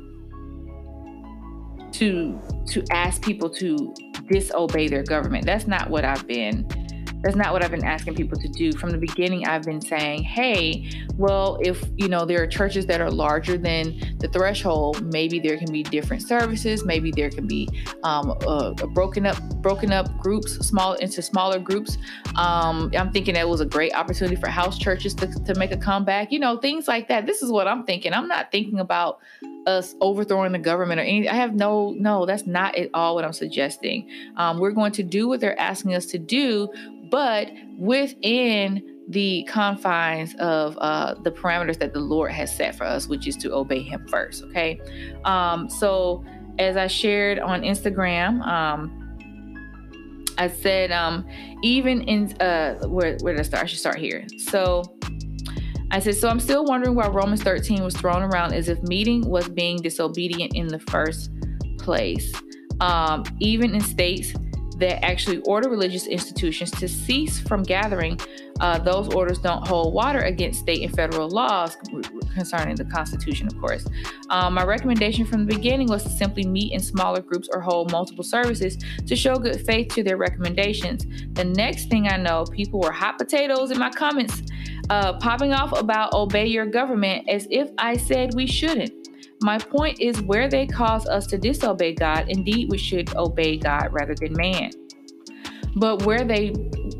to to ask people to disobey their government. That's not what I've been that's not what I've been asking people to do. From the beginning, I've been saying, hey, well, if you know there are churches that are larger than the threshold, maybe there can be different services. Maybe there can be um, uh, broken up broken up groups, small into smaller groups. Um, I'm thinking that was a great opportunity for house churches to, to make a comeback. You know, things like that. This is what I'm thinking. I'm not thinking about us overthrowing the government or anything. I have no, no, that's not at all what I'm suggesting. Um, we're going to do what they're asking us to do, but within the confines of uh, the parameters that the Lord has set for us, which is to obey Him first. Okay. Um, so, as I shared on Instagram, um, I said, um, even in uh, where, where did I start? I should start here. So, I said, so I'm still wondering why Romans 13 was thrown around as if meeting was being disobedient in the first place. Um, even in states that actually order religious institutions to cease from gathering, uh, those orders don't hold water against state and federal laws concerning the Constitution, of course. Um, my recommendation from the beginning was to simply meet in smaller groups or hold multiple services to show good faith to their recommendations. The next thing I know, people were hot potatoes in my comments uh, popping off about obey your government as if I said we shouldn't. My point is where they cause us to disobey God, indeed we should obey God rather than man. But where they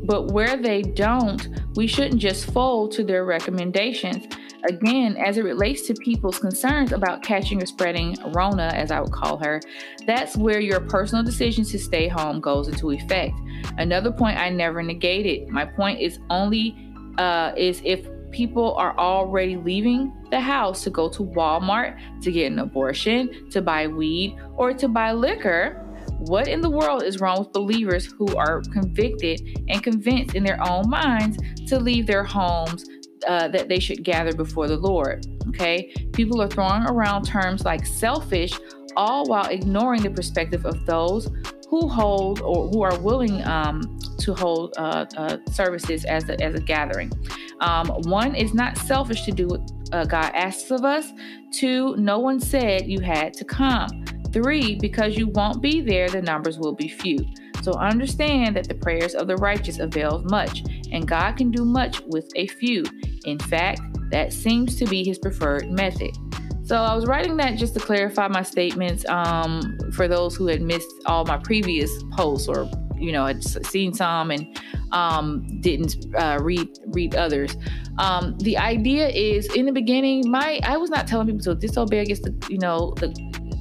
but where they don't, we shouldn't just fold to their recommendations. Again, as it relates to people's concerns about catching or spreading Rona, as I would call her, that's where your personal decision to stay home goes into effect. Another point I never negated. My point is only uh, is if people are already leaving the house to go to Walmart to get an abortion, to buy weed, or to buy liquor, what in the world is wrong with believers who are convicted and convinced in their own minds to leave their homes uh, that they should gather before the Lord? Okay, people are throwing around terms like selfish, all while ignoring the perspective of those who hold or who are willing um, to hold uh, uh, services as a, as a gathering. Um, one is not selfish to do what uh, God asks of us. Two, no one said you had to come. Three, because you won't be there, the numbers will be few. So understand that the prayers of the righteous avail much, and God can do much with a few. In fact, that seems to be his preferred method. So I was writing that just to clarify my statements um, for those who had missed all my previous posts or you know had seen some and um, didn't uh, read read others. Um, the idea is in the beginning, my I was not telling people to disobey against the you know the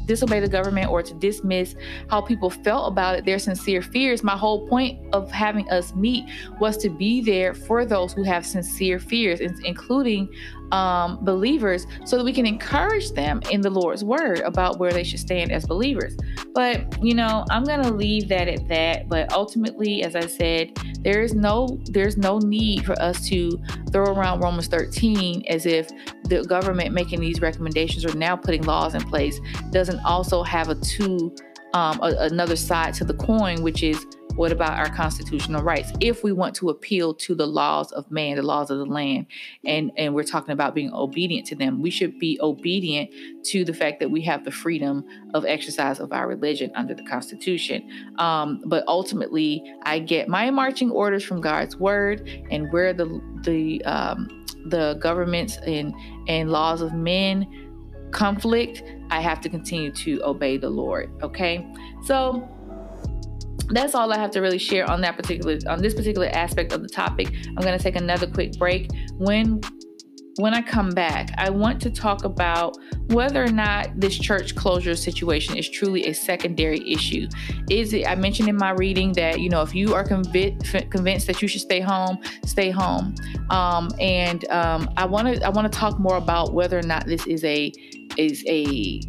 disobey the government or to dismiss how people felt about it, their sincere fears. My whole point of having us meet was to be there for those who have sincere fears, including um, believers, so that we can encourage them in the Lord's word about where they should stand as believers. But you know, I'm gonna leave that at that. But ultimately, as I said, there is no there's no need for us to throw around Romans 13 as if the government making these recommendations or now putting laws in place doesn't also have a two um, a, another side to the coin, which is what about our constitutional rights? If we want to appeal to the laws of man, the laws of the land, and, and we're talking about being obedient to them, we should be obedient to the fact that we have the freedom of exercise of our religion under the Constitution. Um, but ultimately, I get my marching orders from God's word, and where the the um, the governments and and laws of men conflict, I have to continue to obey the Lord. Okay, so that's all I have to really share on that particular on this particular aspect of the topic. I'm going to take another quick break. When when I come back, I want to talk about whether or not this church closure situation is truly a secondary issue. Is it? I mentioned in my reading that you know if you are convinced convinced that you should stay home, stay home. Um, and um, I want to I want to talk more about whether or not this is a is a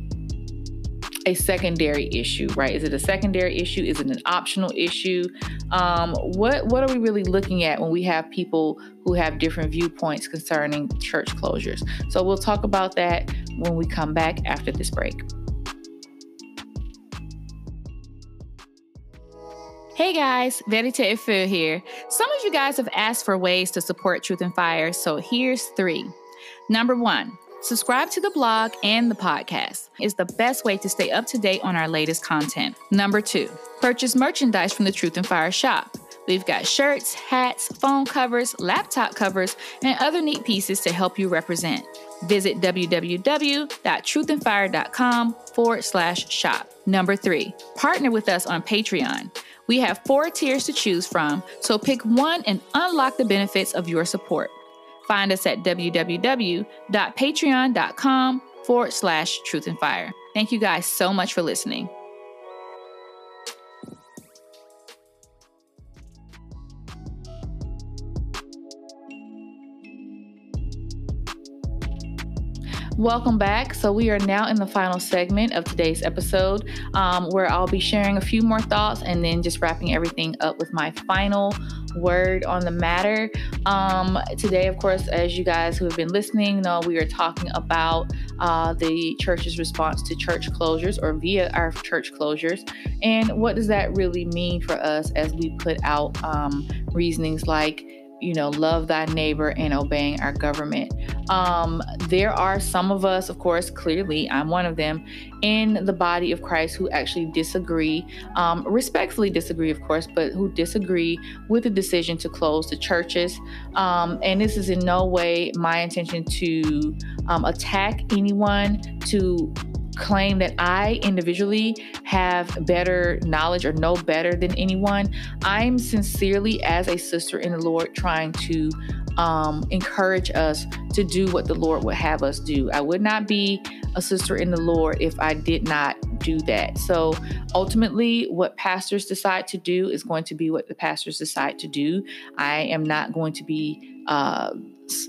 a secondary issue, right? Is it a secondary issue? Is it an optional issue? Um, what what are we really looking at when we have people who have different viewpoints concerning church closures? So we'll talk about that when we come back after this break. Hey guys, Verite Efu here. Some of you guys have asked for ways to support Truth and Fire, so here's three. Number one, Subscribe to the blog and the podcast is the best way to stay up to date on our latest content. Number two, purchase merchandise from the Truth and Fire shop. We've got shirts, hats, phone covers, laptop covers, and other neat pieces to help you represent. Visit www.truthandfire.com forward slash shop. Number three, partner with us on Patreon. We have four tiers to choose from, so pick one and unlock the benefits of your support. Find us at www.patreon.com forward slash truth and fire. Thank you guys so much for listening. Welcome back. So, we are now in the final segment of today's episode um, where I'll be sharing a few more thoughts and then just wrapping everything up with my final word on the matter. Um, today, of course, as you guys who have been listening know, we are talking about uh, the church's response to church closures or via our church closures. And what does that really mean for us as we put out um, reasonings like, you know, love thy neighbor and obeying our government. Um, there are some of us, of course, clearly, I'm one of them, in the body of Christ who actually disagree, um, respectfully disagree, of course, but who disagree with the decision to close the churches. Um, and this is in no way my intention to um, attack anyone, to claim that I individually have better knowledge or know better than anyone. I'm sincerely, as a sister in the Lord, trying to um, encourage us to do what the Lord would have us do. I would not be a sister in the Lord if I did not do that. So ultimately, what pastors decide to do is going to be what the pastors decide to do. I am not going to be, uh,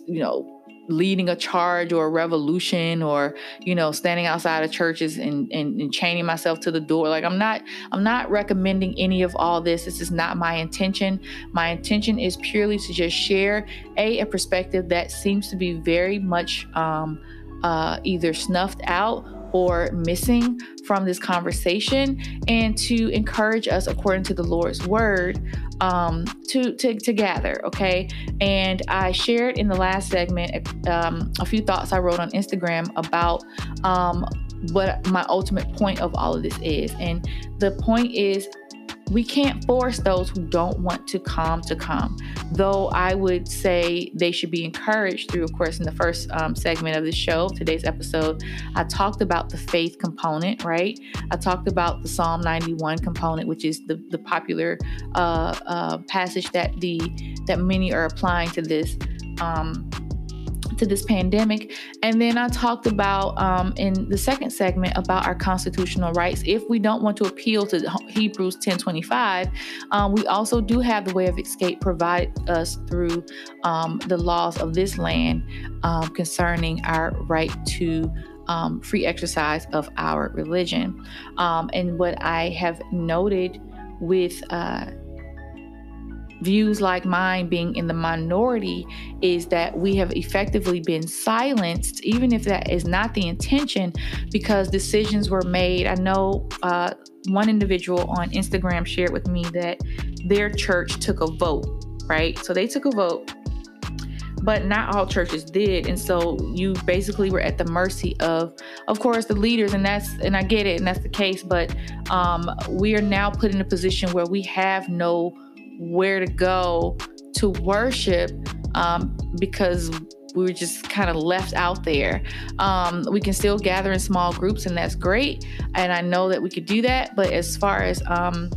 you know, leading a charge or a revolution or you know standing outside of churches and, and, and, chaining myself to the door. Like i'm not i'm not recommending any of all this. This is not my intention. My intention is purely to just share a a perspective that seems to be very much um, uh, either snuffed out or missing from this conversation and to encourage us according to the Lord's word um, to, to, to gather, okay? And I shared in the last segment um, a few thoughts I wrote on Instagram about um, what my ultimate point of all of this is. And the point is we can't force those who don't want to come to come. Though I would say they should be encouraged through, of course, in the first um, segment of the show, today's episode, I talked about the faith component, right? I talked about the Psalm 91 component, which is the, the popular uh, uh, passage that the that many are applying to this. Um, to this pandemic. And then I talked about um, in the second segment about our constitutional rights. If we don't want to appeal to Hebrews 10:25, um, we also do have the way of escape provided us through um, the laws of this land um, concerning our right to. Um, free exercise of our religion. Um, and what I have noted with uh, views like mine being in the minority is that we have effectively been silenced, even if that is not the intention, because decisions were made. I know uh, one individual on Instagram shared with me that their church took a vote, right? So they took a vote. But not all churches did, and so you basically were at the mercy of, of course, the leaders, and that's and I get it, and that's the case. But um, we are now put in a position where we have no where to go to worship um, because we were just kind of left out there. Um, we can still gather in small groups, and that's great. And I know that we could do that. But as far as um,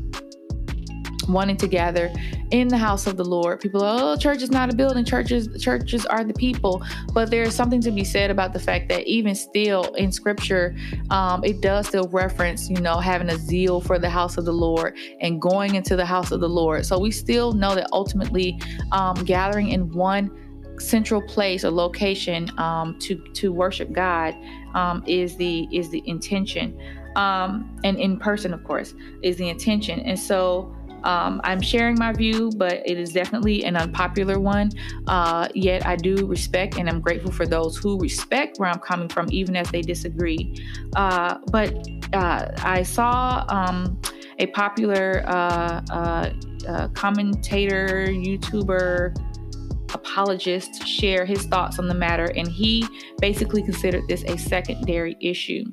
wanting to gather in the house of the Lord. People, oh, church is not a building. Churches, churches are the people. But there's something to be said about the fact that even still in Scripture, um, it does still reference, you know, having a zeal for the house of the Lord and going into the house of the Lord. So we still know that ultimately, um, gathering in one central place or location um, to to worship God um, is the is the intention, um, and in person, of course, is the intention. And so um, I'm sharing my view, but it is definitely an unpopular one. Uh, yet I do respect and I'm grateful for those who respect where I'm coming from, even as they disagree. Uh, but uh, I saw um, a popular uh, uh, uh, commentator, YouTuber, apologist share his thoughts on the matter, and he basically considered this a secondary issue.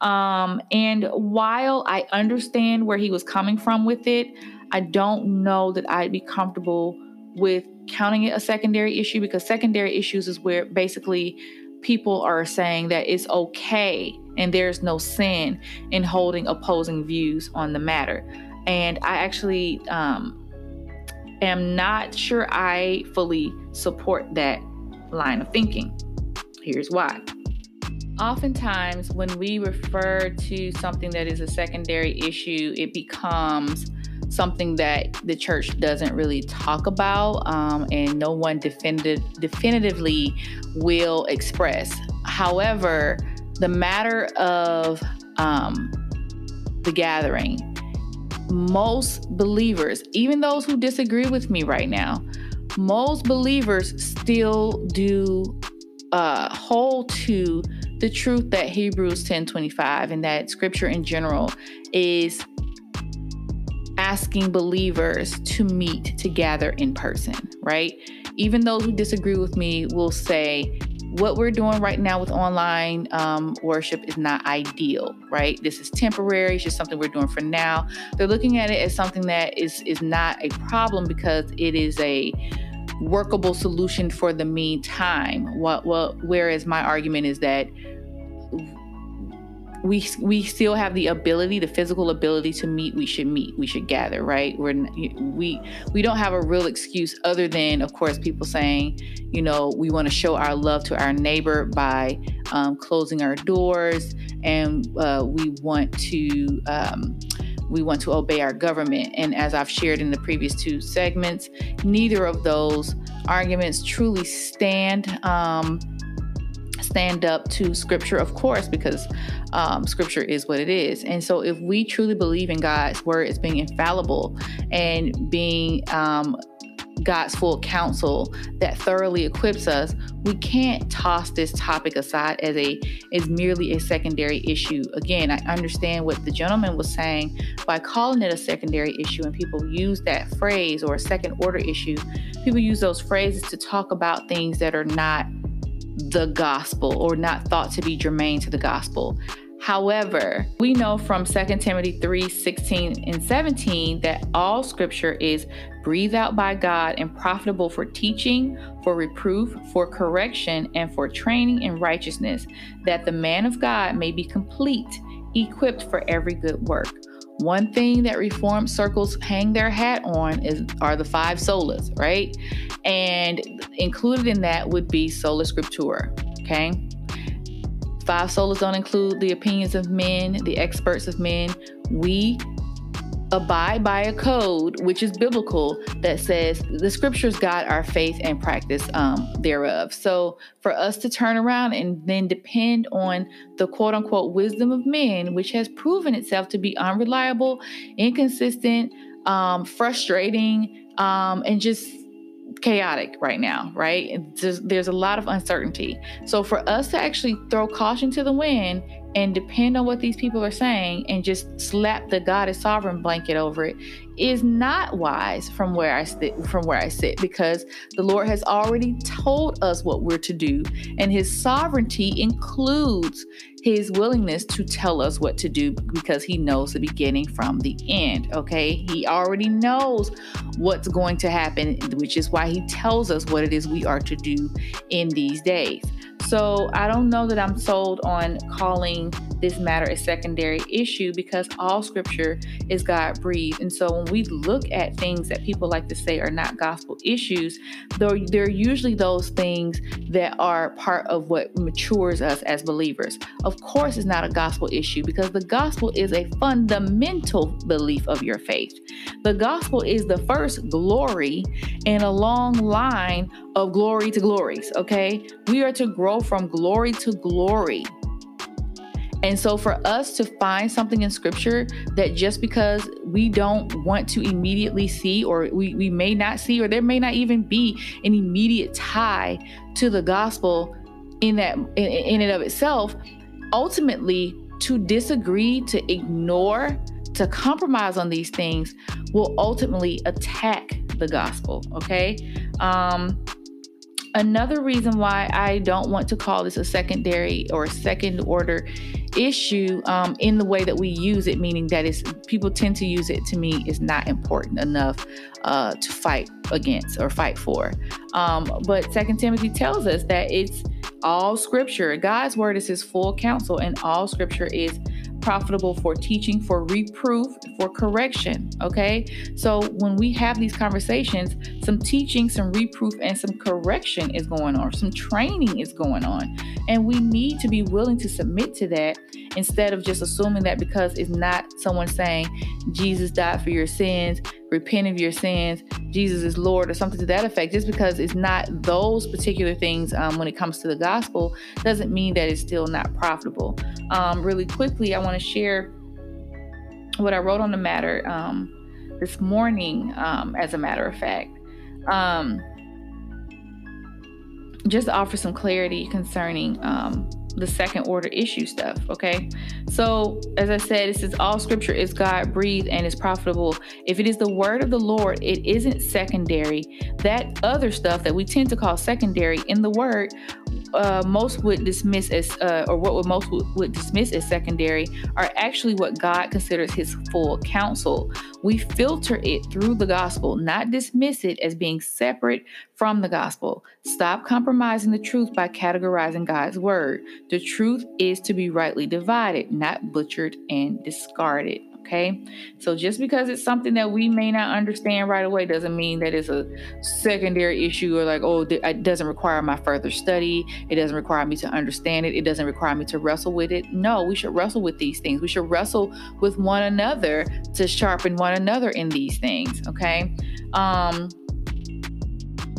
Um, and while I understand where he was coming from with it, I don't know that I'd be comfortable with counting it a secondary issue because secondary issues is where basically people are saying that it's okay and there's no sin in holding opposing views on the matter. And I actually um, am not sure I fully support that line of thinking. Here's why. Oftentimes, when we refer to something that is a secondary issue, it becomes something that the church doesn't really talk about um, and no one definitive, definitively will express. However, the matter of um, the gathering, most believers, even those who disagree with me right now, most believers still do uh, hold to the truth that Hebrews 10:25 and that scripture in general is asking believers to meet together in person, right? Even those who disagree with me will say, what we're doing right now with online um, worship is not ideal, right? This is temporary. It's just something we're doing for now. They're looking at it as something that is is not a problem because it is a workable solution for the meantime. What, what, whereas my argument is that we we still have the ability, the physical ability to meet. We should meet. We should gather. Right? We're we we don't have a real excuse other than, of course, people saying, you know, we want to show our love to our neighbor by um, closing our doors, and uh, we want to. Um, we want to obey our government. And as I've shared in the previous two segments, neither of those arguments truly stand. Um, stand up to scripture, of course, because um, scripture is what it is. And so, if we truly believe in God's word as being infallible and being um, God's full counsel that thoroughly equips us, we can't toss this topic aside as a as merely a secondary issue. Again, I understand what the gentleman was saying by calling it a secondary issue, and people use that phrase or a second order issue. People use those phrases to talk about things that are not the gospel or not thought to be germane to the gospel. However, we know from 2 Timothy 3 16 and 17 that all scripture is breathed out by God and profitable for teaching, for reproof, for correction, and for training in righteousness, that the man of God may be complete, equipped for every good work. One thing that reform circles hang their hat on is are the five solas, right? And included in that would be sola scriptura, okay? Five solas don't include the opinions of men, the experts of men. We abide by a code which is biblical that says the scriptures guide our faith and practice um, thereof so for us to turn around and then depend on the quote unquote wisdom of men which has proven itself to be unreliable inconsistent um, frustrating um, and just chaotic right now, right? Just, there's a lot of uncertainty. So for us to actually throw caution to the wind and depend on what these people are saying and just slap the God is sovereign blanket over it is not wise from where I sit from where I sit because the Lord has already told us what we're to do and his sovereignty includes his willingness to tell us what to do because he knows the beginning from the end okay he already knows what's going to happen which is why he tells us what it is we are to do in these days so I don't know that I'm sold on calling this matter a secondary issue because all scripture is God breathed. And so when we look at things that people like to say are not gospel issues, though they're usually those things that are part of what matures us as believers. Of course, is not a gospel issue because the gospel is a fundamental belief of your faith. The gospel is the first glory in a long line of glory to glories, okay? We are to grow from glory to glory. And so, for us to find something in scripture that just because we don't want to immediately see, or we, we may not see, or there may not even be an immediate tie to the gospel in that in, in and of itself, ultimately to disagree, to ignore, to compromise on these things will ultimately attack the gospel. Okay. Um, Another reason why I don't want to call this a secondary or second order issue um, in the way that we use it, meaning that people tend to use it to me is not important enough uh, to fight against or fight for. Um, but Second Timothy tells us that it's all scripture. God's word is his full counsel, and all scripture is profitable for teaching, for reproof, for correction. Okay. So when we have these conversations, some teaching, some reproof, and some correction is going on, some training is going on. And we need to be willing to submit to that instead of just assuming that because it's not someone saying Jesus died for your sins, repent of your sins, Jesus is Lord, or something to that effect. Just because it's not those particular things um, when it comes to the gospel doesn't mean that it's still not profitable. Um, really quickly, I want to share what I wrote on the matter um, this morning, um, as a matter of fact. Um, just to offer some clarity concerning um, the second order issue stuff. Okay. So, as I said, it says all scripture is God breathed and is profitable. If it is the word of the Lord, it isn't secondary. That other stuff that we tend to call secondary in the word uh, most would dismiss as, uh, or what would most would, would dismiss as secondary, are actually what God considers His full counsel. We filter it through the gospel, not dismiss it as being separate from the gospel. Stop compromising the truth by categorizing God's word. The truth is to be rightly divided, not butchered and discarded. Okay. So just because it's something that we may not understand right away doesn't mean that it's a secondary issue or like, oh, it doesn't require my further study. It doesn't require me to understand it. It doesn't require me to wrestle with it. No, we should wrestle with these things. We should wrestle with one another to sharpen one another in these things. Okay. Um,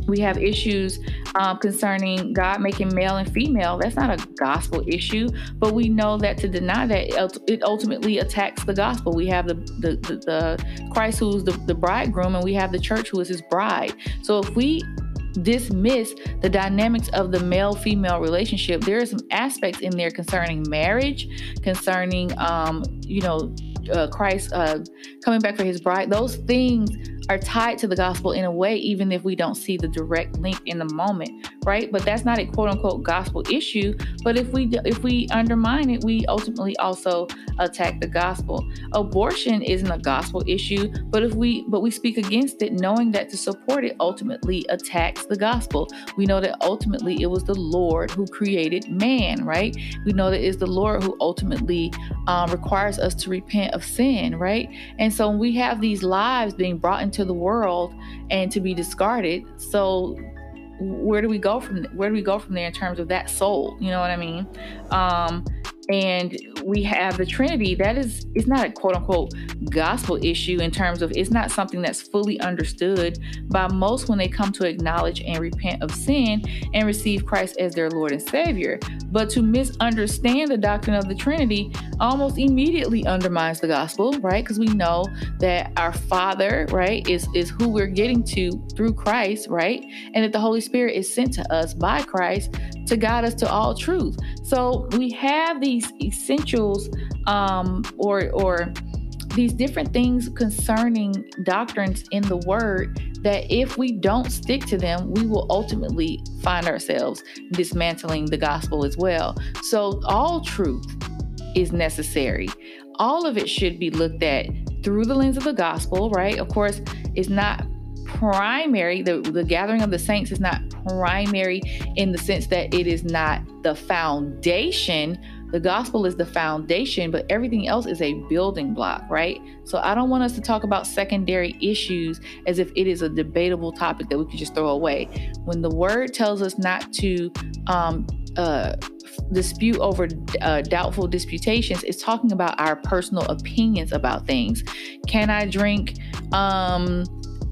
we have issues um, concerning God making male and female. That's not a gospel issue, but we know that to deny that it ultimately attacks the gospel. We have the the, the, the Christ who is the, the bridegroom, and we have the church who is his bride. So if we dismiss the dynamics of the male female relationship, there are some aspects in there concerning marriage, concerning, um, you know, uh, Christ uh, coming back for his bride. Those things are tied to the gospel in a way, even if we don't see the direct link in the moment, right? But that's not a quote unquote gospel issue. But if we if we undermine it, we ultimately also attack the gospel. Abortion isn't a gospel issue, but if we but we speak against it, knowing that to support it ultimately attacks the gospel. We know that ultimately it was the Lord who created man, right? We know that it's the Lord who ultimately um, requires us to repent of sin, right? And so when we have these lives being brought into into the world and to be discarded. So where do we go from where do we go from there in terms of that soul? You know what I mean? Um, and we have the trinity that is it's not a quote unquote gospel issue in terms of it's not something that's fully understood by most when they come to acknowledge and repent of sin and receive christ as their lord and savior. But to misunderstand the doctrine of the trinity almost immediately undermines the gospel right? Because we know that our father right is is who we're getting to through christ right? And that the holy spirit is sent to us by christ to guide us to all truth so we have these essentials um, or or these different things concerning doctrines in the word that if we don't stick to them, we will ultimately find ourselves dismantling the gospel as well. So, all truth is necessary. All of it should be looked at through the lens of the gospel, right? Of course, it's not primary, the, the gathering of the saints is not primary in the sense that it is not the foundation the gospel is the foundation, but everything else is a building block, right? So I don't want us to talk about secondary issues as if it is a debatable topic that we could just throw away. When the word tells us not to um, uh, dispute over uh, doubtful disputations, it's talking about our personal opinions about things. Can I drink? Um,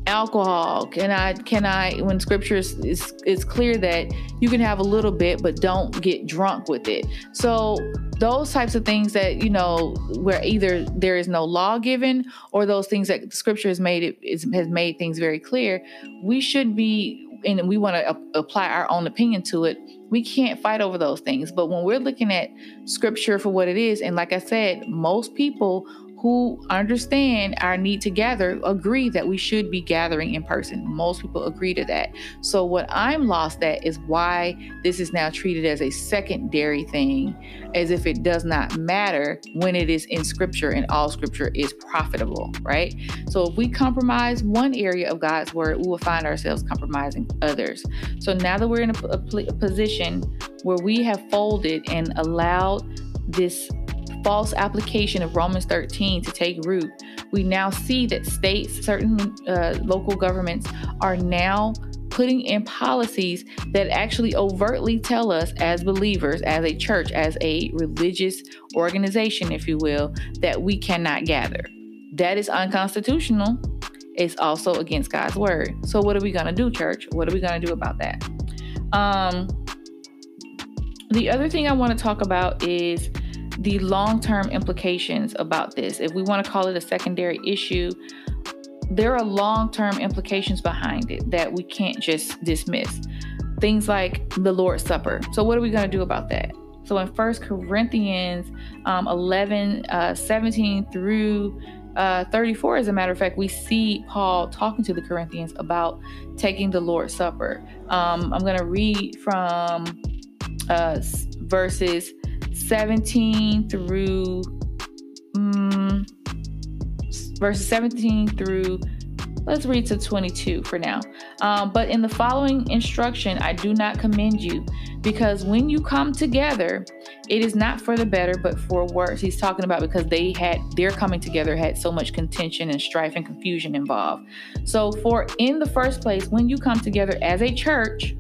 alcohol. Can i can i when scripture is, is, is clear that you can have a little bit but don't get drunk with it. So those types of things that you know where either there is no law given or those things that scripture has made it is, has made things very clear we should be and we want to apply our own opinion to it. We can't fight over those things. But when we're looking at scripture for what it is and like i said most people who understand our need to gather agree that we should be gathering in person. Most people agree to that. So, what I'm lost at is why this is now treated as a secondary thing, as if it does not matter when it is in scripture and all scripture is profitable, right? So, if we compromise one area of God's word, we will find ourselves compromising others. So, now that we're in a, a, a position where we have folded and allowed this false application of Romans 13 to take root, we now see that states, certain uh, local governments are now putting in policies that actually overtly tell us as believers, as a church, as a religious organization, if you will, that we cannot gather. That is unconstitutional. It's also against God's word. So, what are we going to do, church? What are we going to do about that? Um, the other thing I want to talk about is the long term implications about this. If we want to call it a secondary issue, there are long term implications behind it that we can't just dismiss. Things like the Lord's Supper. So, what are we going to do about that? So, in First Corinthians um, 11 uh, 17 through uh, 34, as a matter of fact, we see Paul talking to the Corinthians about taking the Lord's Supper. Um, I'm going to read from uh, verses 17 through um, verses 17 through let's read to 22 for now. Um, but in the following instruction, I do not commend you, because when you come together, it is not for the better, but for worse. He's talking about because they had their coming together had so much contention and strife and confusion involved. So, for in the first place, when you come together as a church,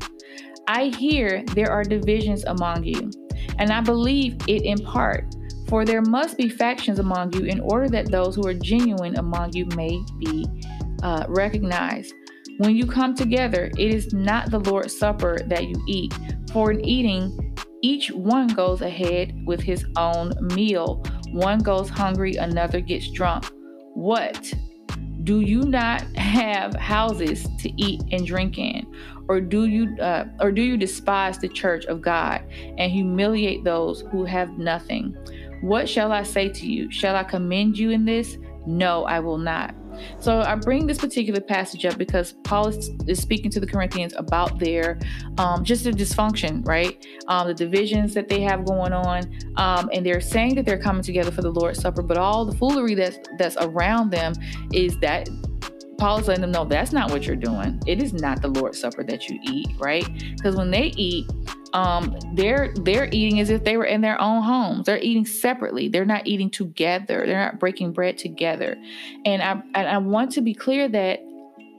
I hear there are divisions among you, and I believe it in part. For there must be factions among you in order that those who are genuine among you may be uh, recognized. When you come together, it is not the Lord's Supper that you eat. For in eating, each one goes ahead with his own meal. One goes hungry, another gets drunk. What? Do you not have houses to eat and drink in? Or do you uh, or do you despise the church of God and humiliate those who have nothing? What shall I say to you? Shall I commend you in this? No, I will not. So I bring this particular passage up because Paul is, is speaking to the Corinthians about their um, just their dysfunction, right? Um, the divisions that they have going on, um, and they're saying that they're coming together for the Lord's Supper, but all the foolery that's that's around them is that Paul is letting them know that's not what you're doing. It is not the Lord's Supper that you eat, right? Because when they eat, um, they're they're eating as if they were in their own homes. They're eating separately. They're not eating together. They're not breaking bread together. And I and I want to be clear that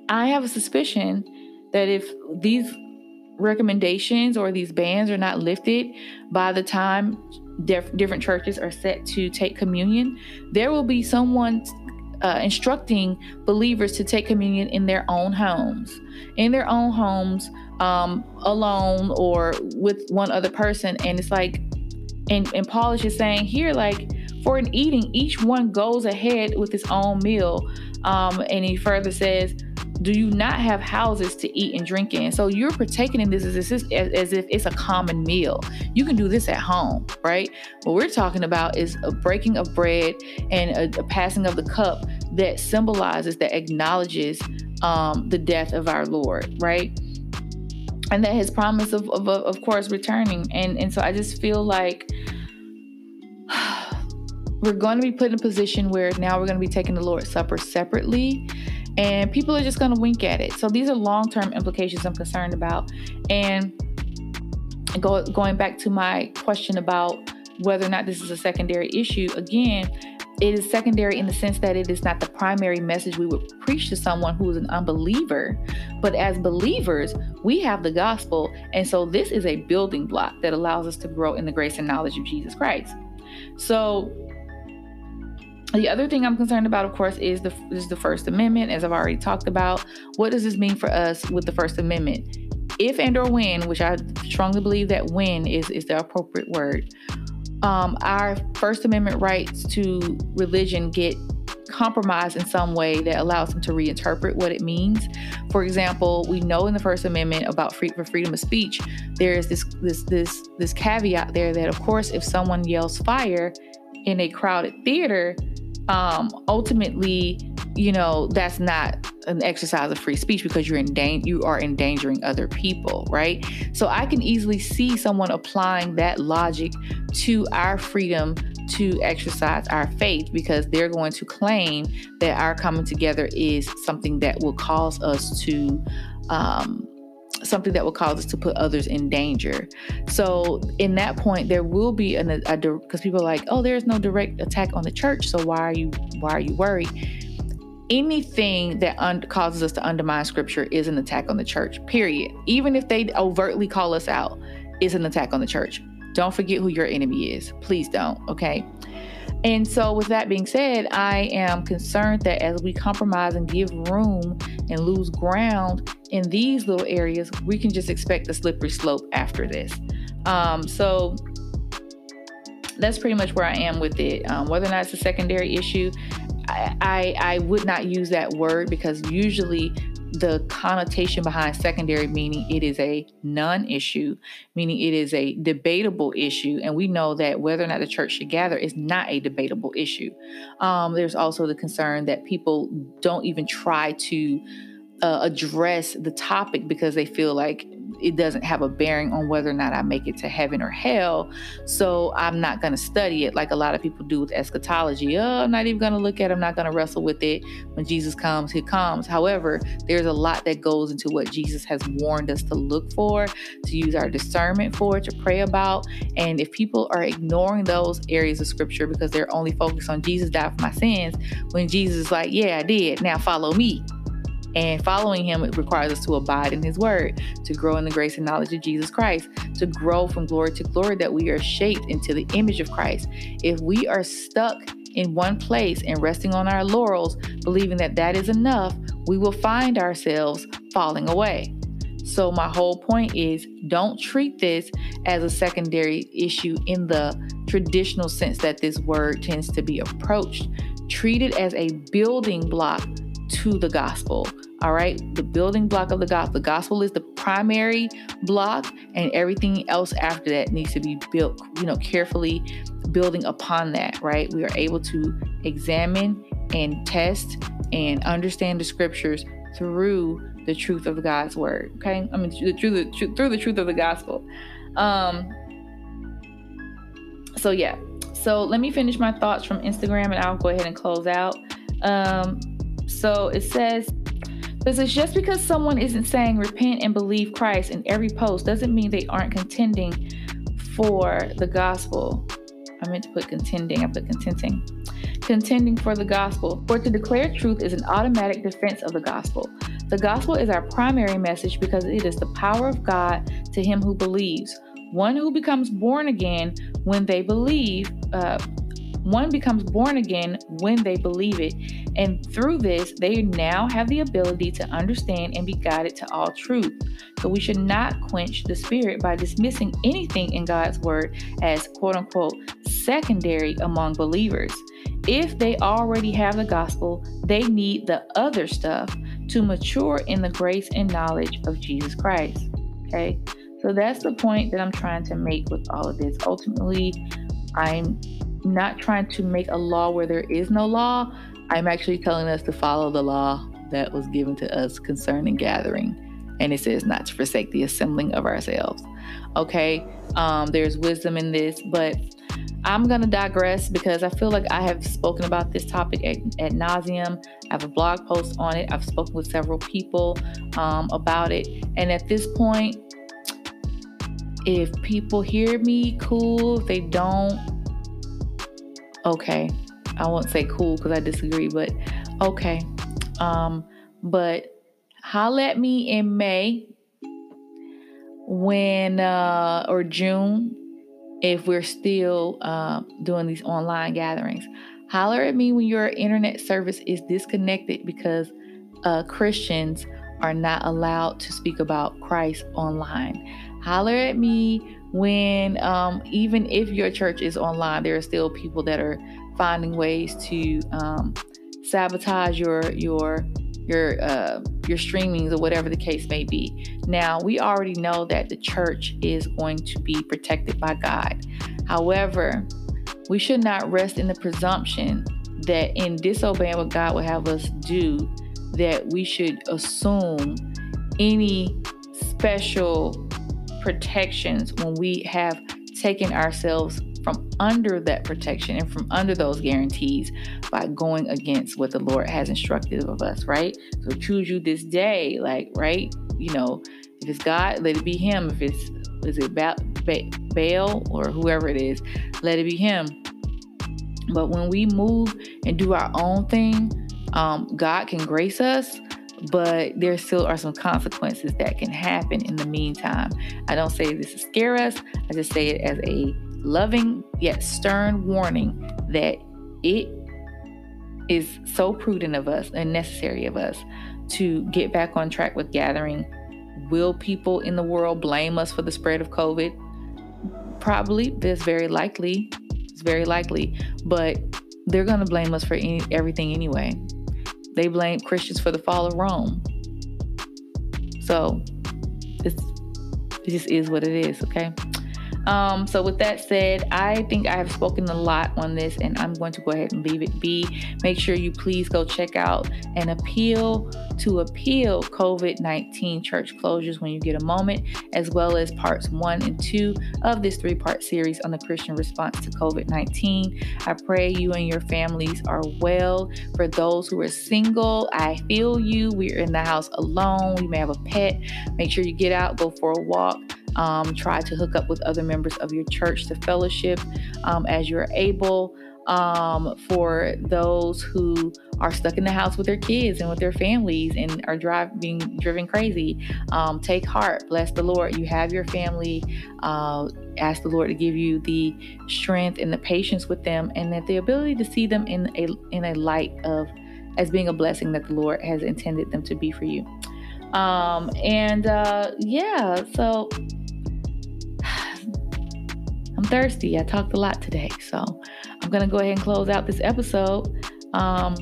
I have a suspicion that if these recommendations or these bans are not lifted by the time dif- different churches are set to take communion, there will be someone uh, instructing believers to take communion in their own homes, in their own homes, um, alone or with one other person. And it's like, and, and Paul is just saying here, like, for an eating, each one goes ahead with his own meal. Um, and he further says, do you not have houses to eat and drink in? So you're partaking in this as, as, as, if it's a common meal. You can do this at home, right? What we're talking about is a breaking of bread and a, a passing of the cup that symbolizes, that acknowledges um, the death of our Lord, right? And that his promise of, of, of course, returning. And, and so I just feel like we're going to be put in a position where now we're going to be taking the Lord's Supper separately and people are just going to wink at it. So these are long term implications I'm concerned about. And go, going back to my question about whether or not this is a secondary issue, again, it is secondary in the sense that it is not the primary message we would preach to someone who is an unbeliever. But as believers, we have the gospel. And so this is a building block that allows us to grow in the grace and knowledge of Jesus Christ. So the other thing I'm concerned about, of course, is the is the First Amendment, as I've already talked about. What does this mean for us with the First Amendment? If and or when, which I strongly believe that when is is the appropriate word, um, our First Amendment rights to religion get compromised in some way that allows them to reinterpret what it means. For example, we know in the First Amendment about free, for freedom of speech, there is this this this this caveat there that, of course, if someone yells fire in a crowded theater, um, ultimately, you know, that's not an exercise of free speech because you're in da- you are endangering other people, right? So I can easily see someone applying that logic to our freedom to exercise our faith because they're going to claim that our coming together is something that will cause us to um, something that will cause us to put others in danger. So, in that point, there will be an because people are like, "Oh, there's no direct attack on the church, so why are you why are you worried?" Anything that un- causes us to undermine Scripture is an attack on the church. Period. Even if they overtly call us out, is an attack on the church. Don't forget who your enemy is. Please don't. Okay. And so, with that being said, I am concerned that as we compromise and give room and lose ground in these little areas, we can just expect a slippery slope after this. Um, so, that's pretty much where I am with it. Um, whether or not it's a secondary issue, I, I, would not use that word because usually the connotation behind secondary meaning it is a non-issue meaning it is a debatable issue. And we know that whether or not the church should gather is not a debatable issue. Um, there's also the concern that people don't even try to uh, address the topic because they feel like it doesn't have a bearing on whether or not I make it to heaven or hell. So I'm not going to study it like a lot of people do with eschatology. Oh, I'm not even going to look at it. I'm not going to wrestle with it. When Jesus comes, he comes. However, there's a lot that goes into what Jesus has warned us to look for, to use our discernment for, to pray about. And if people are ignoring those areas of scripture because they're only focused on Jesus died for my sins, when Jesus is like, yeah, I did. Now follow me and following him, requires us to abide in his word, to grow in the grace and knowledge of Jesus Christ, to grow from glory to glory, that we are shaped into the image of Christ. If we are stuck in one place and resting on our laurels, believing that that is enough, we will find ourselves falling away. So, my whole point is don't treat this as a secondary issue in the traditional sense that this word tends to be approached. Treat it as a building block to the gospel. All right, the building block of the gospel. The gospel is the primary block, and everything else after that needs to be built, you know, carefully building upon that, right? We are able to examine and test and understand the scriptures through the truth of God's word. Okay, I mean, through the through the truth of the gospel. Um. So yeah. So let me finish my thoughts from Instagram, and I'll go ahead and close out. Um, so it says, this is just because someone isn't saying repent and believe Christ in every post doesn't mean they aren't contending for the gospel. I meant to put contending, I put contending. Contending for the gospel. For to declare truth is an automatic defense of the gospel. The gospel is our primary message because it is the power of God to him who believes. One who becomes born again when they believe, uh, one becomes born again when they believe it, and through this, they now have the ability to understand and be guided to all truth. So we should not quench the spirit by dismissing anything in God's word as quote unquote secondary among believers. If they already have the gospel, they need the other stuff to mature in the grace and knowledge of Jesus Christ. Okay, so that's the point that I'm trying to make with all of this. Ultimately, I'm not trying to make a law where there is no law. I'm actually telling us to follow the law that was given to us concerning gathering. And it says not to forsake the assembling of ourselves. Okay, um, there's wisdom in this, but I'm to digress because I feel like I have spoken about this topic at, at nauseum. I have a blog post on it. I've spoken with several people um, about it. And at this point, if people hear me, cool. If they don't, okay. I won't say cool because I disagree, but okay. Um, but holla at me in May when uh, or June if we're still uh, doing these online gatherings. Holler at me when your internet service is disconnected because uh, Christians are not allowed to speak about Christ online. Holler at me when, um, even if your church is online, there are still people that are finding ways to um, sabotage your your your uh, your streamings or whatever the case may be. Now we already know that the church is going to be protected by God. However, we should not rest in the presumption that in disobeying what God would have us do, that we should assume any special protections when we have taken ourselves from under that protection and from under those guarantees by going against what the Lord has instructed of us, right? So choose you this day, like, right? You know, if it's God, let it be Him. If it's is it ba- ba- Baal or whoever it is, let it be Him. But when we move and do our own thing, um, God can grace us, but there still are some consequences that can happen in the meantime. I don't say this to scare us, I just say it as a loving yet stern warning that it is so prudent of us and necessary of us to get back on track with gathering. Will people in the world blame us for the spread of COVID? Probably. That's very likely. It's very likely. But they're going to blame us for any, everything anyway. They blame Christians for the fall of Rome. So it's, it just is what it is, okay? Um, so, with that said, I think I have spoken a lot on this and I'm going to go ahead and leave it be. Make sure you please go check out an appeal to appeal COVID 19 church closures when you get a moment, as well as parts one and two of this three part series on the Christian response to COVID 19. I pray you and your families are well. For those who are single, I feel you. We're in the house alone. You may have a pet. Make sure you get out, go for a walk. Um, try to hook up with other members of your church to fellowship um, as you're able. Um, for those who are stuck in the house with their kids and with their families and are being driven crazy, um, take heart. Bless the Lord. You have your family. Uh, ask the Lord to give you the strength and the patience with them, and that the ability to see them in a in a light of as being a blessing that the Lord has intended them to be for you. Um, and uh, yeah, so I'm thirsty. I talked a lot today. So I'm to go ahead and close out this episode. Um,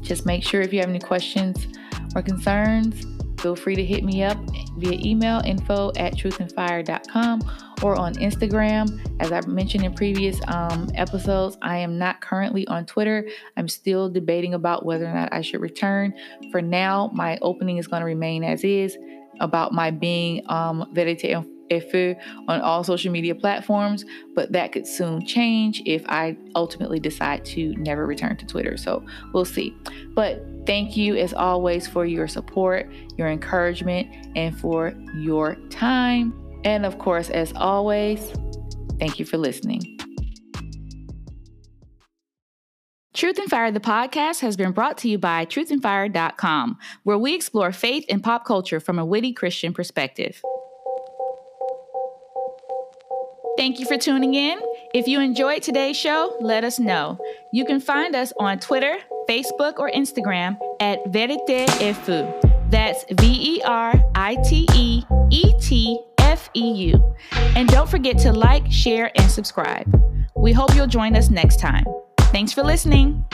just make sure if you have any questions or concerns, feel free to hit me up via email info at truthandfire.com or on Instagram. As I mentioned in previous um, episodes, I am not currently on Twitter. I'm still debating about whether or not I should return. For now, my opening is going to remain as is about my being um, Verite Et Feu on all social media platforms, but that could soon change if I ultimately decide to never return to Twitter. So we'll see. But thank you as always for your support, your encouragement, and for your time. And of course, as always, thank you for listening. Truth and Fire, the podcast, has been brought to you by truthandfire.com, where we explore faith and pop culture from a witty Christian perspective. Thank you for tuning in. If you enjoyed today's show, let us know. You can find us on Twitter, Facebook, or Instagram at Verite Et Feu. That's V E R I T E E T F E U. And don't forget to like, share, and subscribe. We hope you'll join us next time. Thanks for listening.